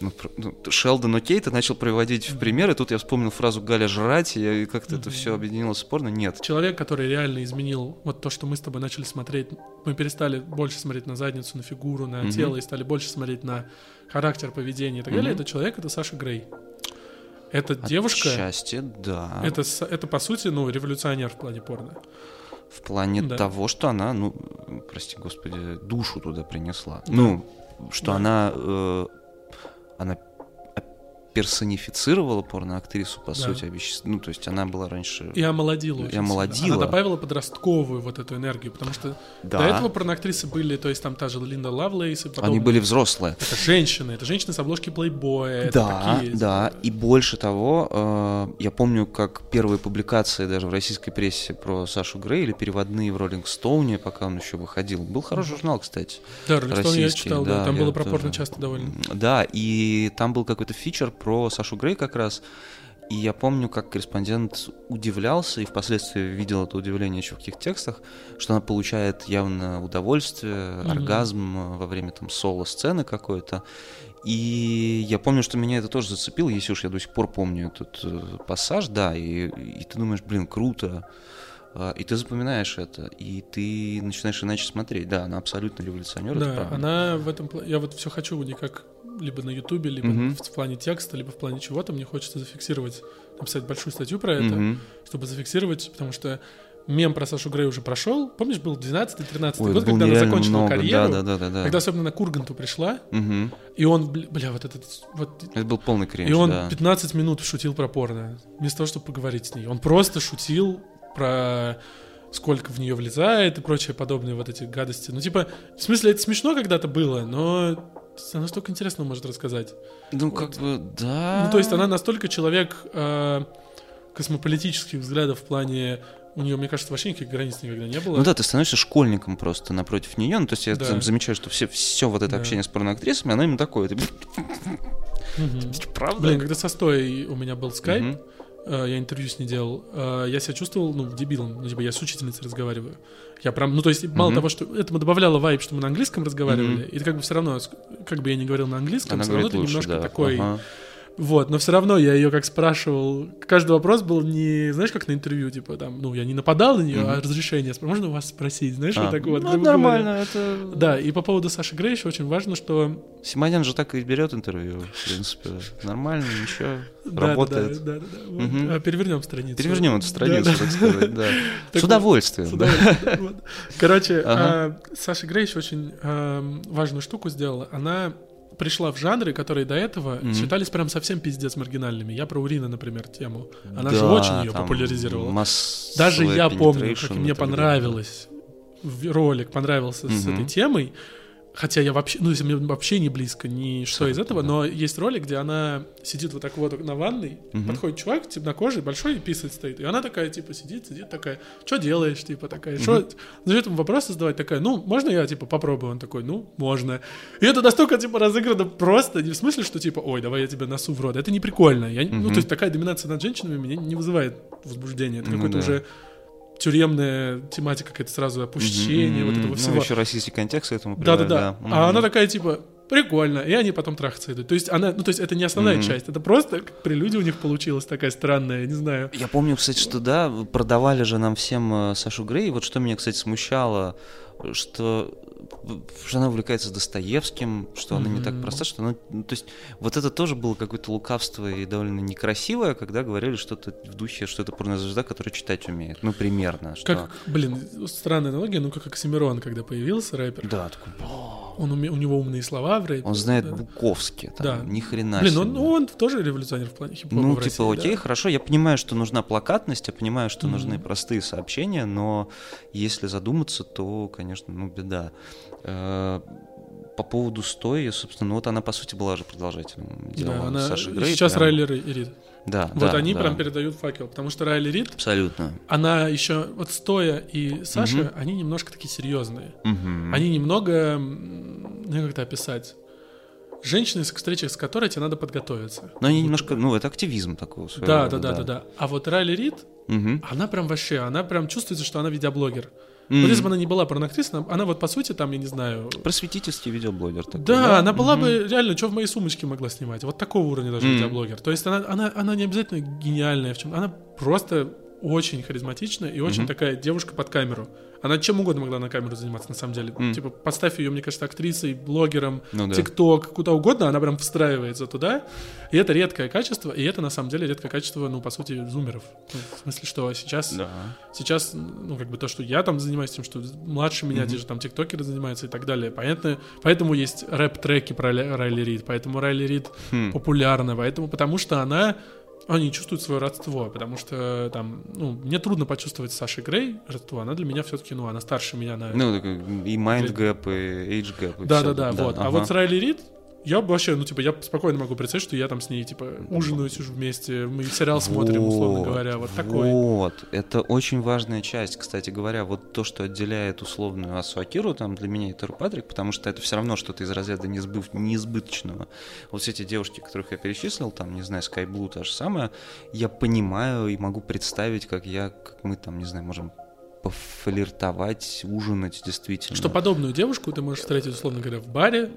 B: Ну, ну, Шелдон окей, ты начал приводить в примеры, тут я вспомнил фразу Галя жрать, и как-то это все объединилось в порно. Нет.
A: Человек, который реально изменил вот то, что мы с тобой начали смотреть, мы перестали больше смотреть на задницу, на фигуру, на
B: Мгм.
A: тело и стали больше смотреть на характер, поведение и так далее.
B: Мгм.
A: Это человек, это Саша Грей. Это девушка,
B: Счастье, да.
A: это, это по сути, ну, революционер в плане порно.
B: В плане
A: Да.
B: того, что она, ну, прости господи, душу туда принесла. Ну, что
A: Да.
B: она, э, она персонифицировала порноактрису, по
A: Да.
B: сути, овеществ- Ну, то есть она была раньше...
A: И омолодила
B: И омолодила.
A: Она добавила подростковую вот эту энергию, потому что
B: Да.
A: до этого порноактрисы были, то есть там та же Линда Лавлейс и
B: Они
A: подобные.
B: были взрослые.
A: Это женщины, это женщины с обложки плейбоя. это
B: Да,
A: такие,
B: да. И больше того, э, я помню, как первые публикации даже в российской прессе про Сашу Грей или переводные в Роллинг Стоуне, пока он еще выходил. Был хороший журнал, кстати.
A: Да, Роллинг Стоун я читал, да, там было пропорно часто довольно.
B: Да, и там был какой-то фичер про Сашу Грей как раз. И я помню, как корреспондент удивлялся, и впоследствии видел это удивление еще в каких текстах, что она получает явно удовольствие,
A: Мгм.
B: оргазм э, во время там соло-сцены какой-то. И я помню, что меня это тоже зацепило, если уж я до сих пор помню этот э, пассаж, да, и, и ты думаешь, блин, круто. А, И ты запоминаешь это, и ты начинаешь иначе смотреть. Да, она абсолютно революционер. это
A: Да,
B: правда.
A: она в этом... Я вот все хочу никак либо на Ютубе, либо
B: Мгм.
A: в плане текста, либо в плане чего-то. Мне хочется зафиксировать, написать большую статью про это,
B: Мгм.
A: чтобы зафиксировать, потому что мем про Сашу Грей уже прошел. Помнишь, был 12-13
B: Ой,
A: год, когда она закончила
B: много.
A: карьеру,
B: Да, да, да, да, да.
A: когда особенно на Курганту пришла,
B: Мгм.
A: и он, бля, вот этот... Вот,
B: Это был полный кринж,
A: и он
B: да.
A: 15 минут шутил про порно, вместо того, чтобы поговорить с ней. Он просто шутил про сколько в нее влезает и прочее подобные вот эти гадости. Ну, типа, в смысле, это смешно когда-то было, но она столько интересного может рассказать.
B: Ну, как бы, да.
A: Ну, то есть она настолько человек э, космополитических взглядов в плане... У нее, мне кажется, вообще никаких границ никогда не было.
B: Ну да, ты становишься школьником просто напротив нее. Ну, то есть я
A: Да.
B: там замечаю, что все, все вот это
A: Да.
B: общение с порноактрисами, оно именно такое. Ты, правда?
A: Блин, когда со Стоей у меня был скайп. Э, я интервью с ней делал, э, я себя чувствовал, ну, дебилом. Ну, типа, я с учительницей разговариваю. Я прям, ну, то есть, мало
B: Мгм.
A: того, что этому добавляло вайп, что мы на английском разговаривали, и как бы все равно, как бы я не говорил на английском,
B: Она
A: все равно это
B: лучше,
A: немножко
B: да.
A: такой...
B: Ага.
A: Вот, но все равно я ее как спрашивал. Каждый вопрос был не, знаешь, как на интервью, типа там, ну, я не нападал на нее,
B: Мгм.
A: а разрешение. Можно у вас спросить, знаешь,
B: А,
A: вот так вот.
B: ну, нормально,
A: говоря.
B: это...
A: Да, и по поводу Саши Грей еще очень важно, что...
B: Симонян же так и берет интервью, в принципе. Нормально, ничего,
A: Да,
B: работает.
A: Да, да, да. А, Перевернем страницу.
B: Перевернем эту страницу, так сказать, да. С удовольствием, да.
A: Короче, а, Саша Грей еще очень важную штуку сделала. Она пришла в жанры, которые до этого
B: Мгм.
A: считались прям совсем пиздец маргинальными. Я про Урина, например, тему. Она же
B: Да,
A: очень ее популяризировала.
B: массовая
A: Даже я помню, как мне понравилось ролик, понравился с
B: Мгм.
A: этой темой. Хотя я вообще, ну, если мне вообще не близко ни что из этого, но есть ролик, где она сидит вот так вот на ванной, подходит чувак, темнокожий, большой, и писать стоит. И она такая, типа, сидит, сидит, такая, что делаешь, типа, такая, что... Начинает ему вопросы задавать, такая, ну, можно я, типа, попробую? Он такой, ну, можно. И это настолько, типа, разыграно просто, не в смысле, что, типа, ой, давай я тебя носу в рот. Это не прикольно. Я, Ну, то есть такая доминация над женщинами меня не вызывает возбуждения. Это
B: Ну
A: какой-то
B: да.
A: уже тюремная тематика, какая-то сразу опущение,
B: Мгм,
A: вот этого
B: ну,
A: всего.
B: еще российский контекст к этому
A: Да-да-да.
B: придает,
A: А она такая, типа, прикольно, и они потом трахаться идут. То есть она, ну то есть это не основная
B: Мгм.
A: часть, это просто прелюдия у них получилась такая странная, не знаю.
B: Я помню, кстати, что да, продавали же нам всем э, Сашу Грей. Вот что меня, кстати, смущало, что, что она увлекается Достоевским, что она не так проста, что она... ну, то есть вот это тоже было какое-то лукавство и довольно некрасивое, когда говорили что-то в духе, что это порнозвезда, которая читать умеет. Ну, примерно. Что...
A: Как, блин, странная аналогия, ну как Оксимирон, когда появился рэпер.
B: Да, такой,
A: Он уме- у него умные слова в рэпе.
B: он знает
A: да.
B: Буковский, там,
A: Да.
B: ни хрена
A: Блин,
B: себе.
A: он, он тоже революционер в плане хип-хопа
B: Ну,
A: в
B: типа,
A: России,
B: окей,
A: да.
B: хорошо, я понимаю, что нужна плакатность, я понимаю, что
A: Мгм.
B: нужны простые сообщения, но если задуматься, то, конечно, ну, беда. Э, По поводу стоя, собственно, ну вот она, по сути, была же продолжателем дела
A: Да, она...
B: Саши Грей.
A: Сейчас
B: прям.
A: Райли Ри- Рид.
B: Да,
A: Вот
B: да,
A: они
B: да.
A: прям передают факел, потому что Райли Рид,
B: Абсолютно.
A: она еще, вот Стоя и Саша,
B: Мгм.
A: они немножко такие серьезные.
B: Мгм.
A: Они немного, ну как это описать, женщины, с встречах с которой тебе надо подготовиться.
B: Но они немножко, ну, это активизм такой.
A: Да,
B: рода,
A: да, да, да, да. А вот Райли Рид,
B: Мгм.
A: она прям вообще, она прям чувствуется, что она видеоблогер.
B: М.
A: Вот если бы она не была порноактрисой, она, она вот по сути там, я не знаю...
B: Просветительский видеоблогер такой,
A: Да, она была
B: Мгм.
A: бы реально, что в моей сумочке могла снимать. Вот такого уровня даже
B: Мгм.
A: видеоблогер. То есть она, она, она не обязательно гениальная в чем. Она просто очень харизматичная и очень
B: Мгм.
A: такая девушка под камеру. Она чем угодно могла на камеру заниматься, на самом деле.
B: Мгм.
A: Типа, поставь ее, мне кажется, актрисой, блогером,
B: Ну да.
A: ТикТок, куда угодно, она прям встраивается туда. И это редкое качество, и это на самом деле редкое качество, ну, по сути, зумеров. Ну, в смысле, что сейчас,
B: Да.
A: сейчас, ну, как бы то, что я там занимаюсь тем, что младше меня,
B: Мгм.
A: те же там тиктокеры занимаются и так далее. Понятно, поэтому есть рэп-треки про Райли Рид, поэтому Райли Рид
B: Хм.
A: популярна, поэтому, потому что она они чувствуют свое родство, потому что там, ну, мне трудно почувствовать с Сашей Грей родство, она для меня все-таки, ну, она старше меня на...
B: Ну, и mind gap, и age gap. и
A: да,
B: всё.
A: да, да, вот. А
B: ага.
A: вот с Райли Рид, я вообще, ну, типа, я спокойно могу представить, что я там с ней, типа, ужинаю, сижу вместе, мы сериал смотрим, условно
B: Вот,
A: говоря, вот такой.
B: Вот, это очень важная часть, кстати говоря, вот то, что отделяет условную Асу Акиру, там, для меня это Патрик, потому что это все равно что-то из разряда неизбыв- неизбыточного. Вот все эти девушки, которых я перечислил, там, не знаю, Sky Blue, та же самая, я понимаю и могу представить, как я, как мы там, не знаю, можем пофлиртовать, ужинать действительно.
A: Что подобную девушку ты можешь встретить, условно говоря, в баре,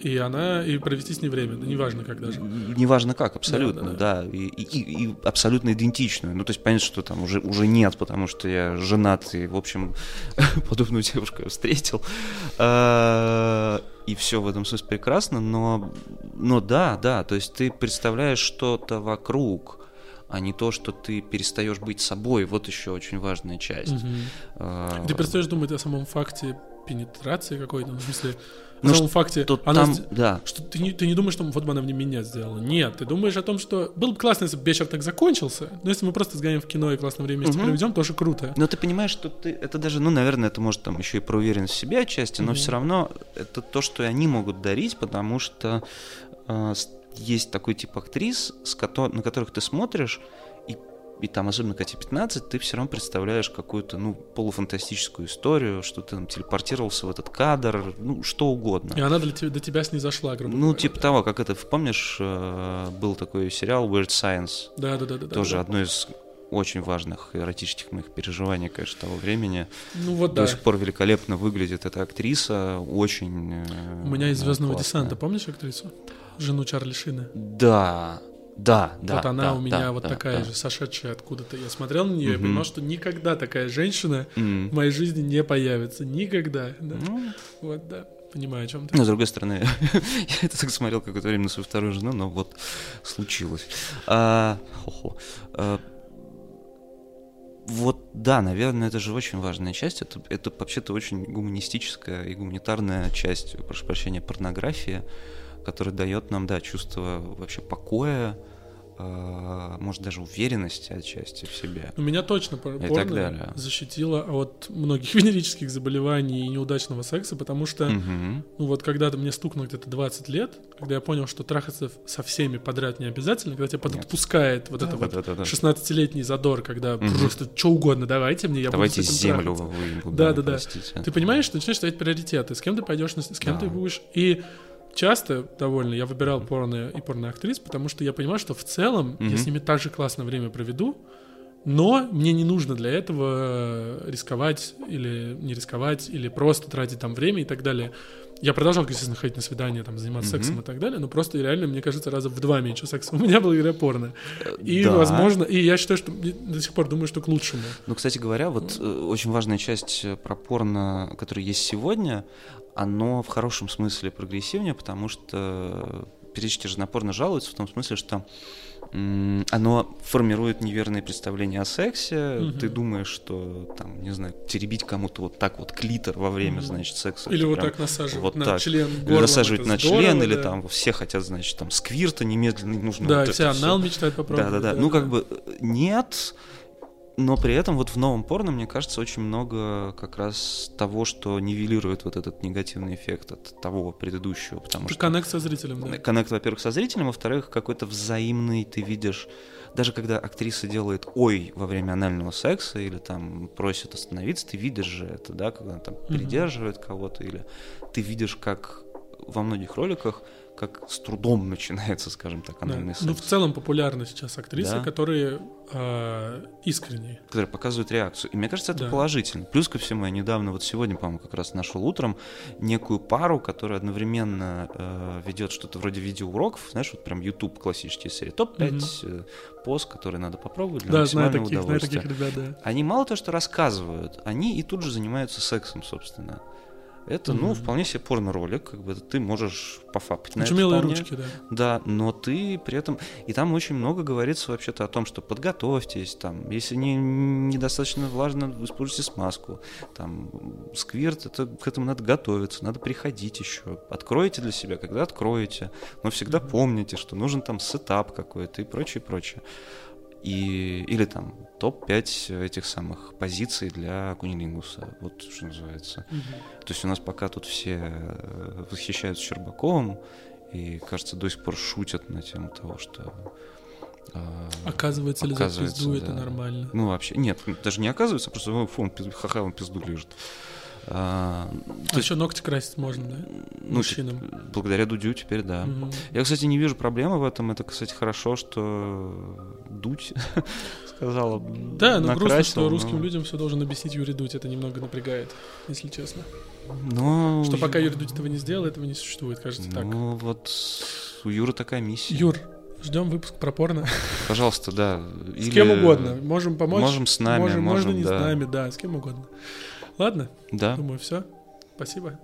A: и она, и провести с ней время, да неважно как даже.
B: Неважно как, абсолютно,
A: Да,
B: да, И, и- и абсолютно идентичную. Ну, то есть понятно, что там уже, уже нет, потому что я женат, и, в общем, подобную девушку я встретил. А, И все в этом смысле прекрасно, но, но да, да, то есть ты представляешь что-то вокруг, а не то, что ты перестаешь быть собой. Вот еще очень важная часть. А,
A: Ты перестаешь думать о самом факте пенетрации какой-то, в смысле,
B: Ну,
A: самом факте,
B: то
A: она
B: там,
A: сд-
B: да,
A: что ты не, ты не думаешь, что вот бы она мне меня сделала. Нет, ты думаешь о том, что было бы классно, если бы вечер так закончился, но если мы просто сгоняем в кино и классное время вместе
B: Мгм.
A: проведем, тоже круто.
B: Но ты понимаешь, что ты это даже, ну, наверное, это может там еще и про уверенность в себе отчасти, но
A: Мгм.
B: все равно это то, что и они могут дарить, потому что э, есть такой тип актрис, с кото- на которых ты смотришь, и, там, особенно когда тебе 15, ты все равно представляешь какую-то, ну, полуфантастическую историю, что ты там телепортировался в этот кадр, ну, что угодно.
A: И она для тебя, до тебя снизошла, грубо
B: Ну,
A: говоря,
B: типа
A: да.
B: того, как это, помнишь, э, был такой сериал Weird Science,
A: Да, да, да, да. да,
B: тоже
A: да.
B: одно из очень важных эротических моих переживаний, конечно, того времени.
A: Ну вот
B: До
A: да.
B: сих пор великолепно выглядит эта актриса, очень... э,
A: У меня из Звездного
B: классная.
A: десанта, помнишь актрису? Жену Чарли Шина.
B: Да, да, да.
A: вот она
B: да,
A: у меня
B: да,
A: вот
B: да,
A: такая
B: да.
A: же, сошедшая откуда-то. Я смотрел на нее и
B: Мгм.
A: понимал, что никогда такая женщина
B: М.
A: в моей жизни не появится. Никогда. да.
B: Ну,
A: Вот, да. Понимаю, о чем ты.
B: но с другой стороны, я это так смотрел какое-то время на свою вторую жену, но вот случилось. А, хо-хо. А, вот, да, наверное, это же очень важная часть. Это, это вообще-то очень гуманистическая и гуманитарная часть, прошу прощения, порнографии, которая дает нам, да, чувство вообще покоя, а, может, даже уверенности отчасти в себе.
A: У меня точно пор-
B: И так
A: порно
B: далее.
A: защитило от многих венерических заболеваний и неудачного секса, потому что,
B: Мгм.
A: ну вот когда-то мне стукнуло где-то 20 лет, когда я понял, что трахаться со всеми подряд не обязательно, когда тебя
B: Нет.
A: подпускает вот это вот
B: Да-да-да-да.
A: 16-летний задор, когда
B: Мгм.
A: просто что угодно давайте мне, я
B: Давайте
A: буду с этим
B: землю
A: трахаться.
B: выебу.
A: Да, да, да.
B: простите.
A: Ты понимаешь, что начинаешь ставить приоритеты, с кем ты пойдешь, с кем
B: Да.
A: ты будешь. И часто довольно я выбирал порно и порноактрис, потому что я понимаю, что в целом я
B: Мгм.
A: с ними так же классно время проведу, но мне не нужно для этого рисковать или не рисковать, или просто тратить там время и так далее. Я продолжал, естественно, ходить на свидания, там, заниматься
B: Мгм.
A: сексом и так далее, но просто реально, мне кажется, раза в два меньше секса у меня благодаря порно. И,
B: Да.
A: возможно, и я считаю, что до сих пор думаю, что к лучшему.
B: Ну, кстати говоря, вот э, очень важная часть э, про порно, которая есть сегодня, оно в хорошем смысле прогрессивнее, потому что периодически же на порно жалуются в том смысле, что оно формирует неверные представления о сексе.
A: Мгм.
B: Ты думаешь, что там, не знаю, теребить кому-то вот так вот клитор во время,
A: Мгм.
B: значит, секса.
A: Или вот так насаживать
B: вот
A: на
B: так.
A: член
B: Или
A: горлом,
B: насаживать
A: это
B: на
A: здорово,
B: член, или
A: да.
B: там все хотят, значит, там сквирта немедленно нужно.
A: Да,
B: вот
A: все анал мечтают попробовать.
B: Да, да, да. Ну, как бы э, нет, но при этом вот в новом порно, мне кажется, очень много как раз того, что нивелирует вот этот негативный эффект от того предыдущего, потому
A: Это
B: что...
A: коннект со зрителем, да.
B: Коннект, во-первых, со зрителем, во-вторых, какой-то взаимный ты видишь, даже когда актриса делает ой во время анального секса или там просит остановиться, ты видишь же это, да, когда она там
A: Мгм.
B: придерживает кого-то, или ты видишь, как во многих роликах, как с трудом начинается, скажем так,
A: Да.
B: анальный секс.
A: Ну, в целом популярны сейчас актрисы,
B: Да.
A: которые э, искренние.
B: которые показывают реакцию. И мне кажется, это
A: Да.
B: положительно. Плюс ко всему, я недавно, вот сегодня, по-моему, как раз нашел утром некую пару, которая одновременно э, ведет что-то вроде видеоуроков, знаешь, вот прям YouTube классические серии. Топ-5 э, поз, которые надо попробовать для
A: Да, знаю
B: максимального
A: таких, знаю
B: удовольствия.
A: таких ребят, да.
B: Они мало то, что рассказывают, они и тут же занимаются сексом, собственно. Это, ну,
A: Мгм.
B: вполне себе порно-ролик, как бы ты можешь пофапать на это вполне.
A: ручки, да.
B: Да, но ты при этом... И там очень много говорится вообще-то о том, что подготовьтесь, там, если не, недостаточно влажно, используйте смазку, там, сквирт, это, к этому надо готовиться, надо приходить еще, откройте для себя, когда откроете, но всегда
A: Мгм.
B: помните, что нужен там сетап какой-то и прочее, прочее. И, или там топ-5 этих самых позиций для кунилингуса, вот что называется.
A: Мгм.
B: То есть у нас пока тут все э, восхищаются Щербаковым и, кажется, до сих пор шутят на тему того, что... э,
A: Оказывается ли за
B: Оказывается,
A: пизду это
B: да.
A: нормально?
B: Ну, вообще, нет, даже не оказывается, просто фу, он пиз- ха-ха, он пизду лежит. А,
A: А
B: есть,
A: еще ногти красить можно, да?
B: ну,
A: мужчинам.
B: благодаря Дудю теперь, да.
A: Мгм.
B: Я, кстати, не вижу проблемы в этом. Это, кстати, хорошо, что Дудь сказала.
A: Да, но грустно,
B: накрасил,
A: что русским
B: но-
A: людям все должен объяснить Юрий Дудь. Это немного напрягает, если честно.
B: Но...
A: Что пока Юрий Дудь этого не сделал, этого не существует, кажется так.
B: Ну, вот у Юры такая миссия.
A: Юр, ждем выпуск про порно.
B: Пожалуйста, да.
A: С
B: Или-
A: кем угодно. Можем помочь.
B: Можем с нами,
A: можем, можно
B: можем,
A: не
B: да.
A: с нами, да, с кем угодно. Ладно,
B: Да.
A: думаю, все. Спасибо.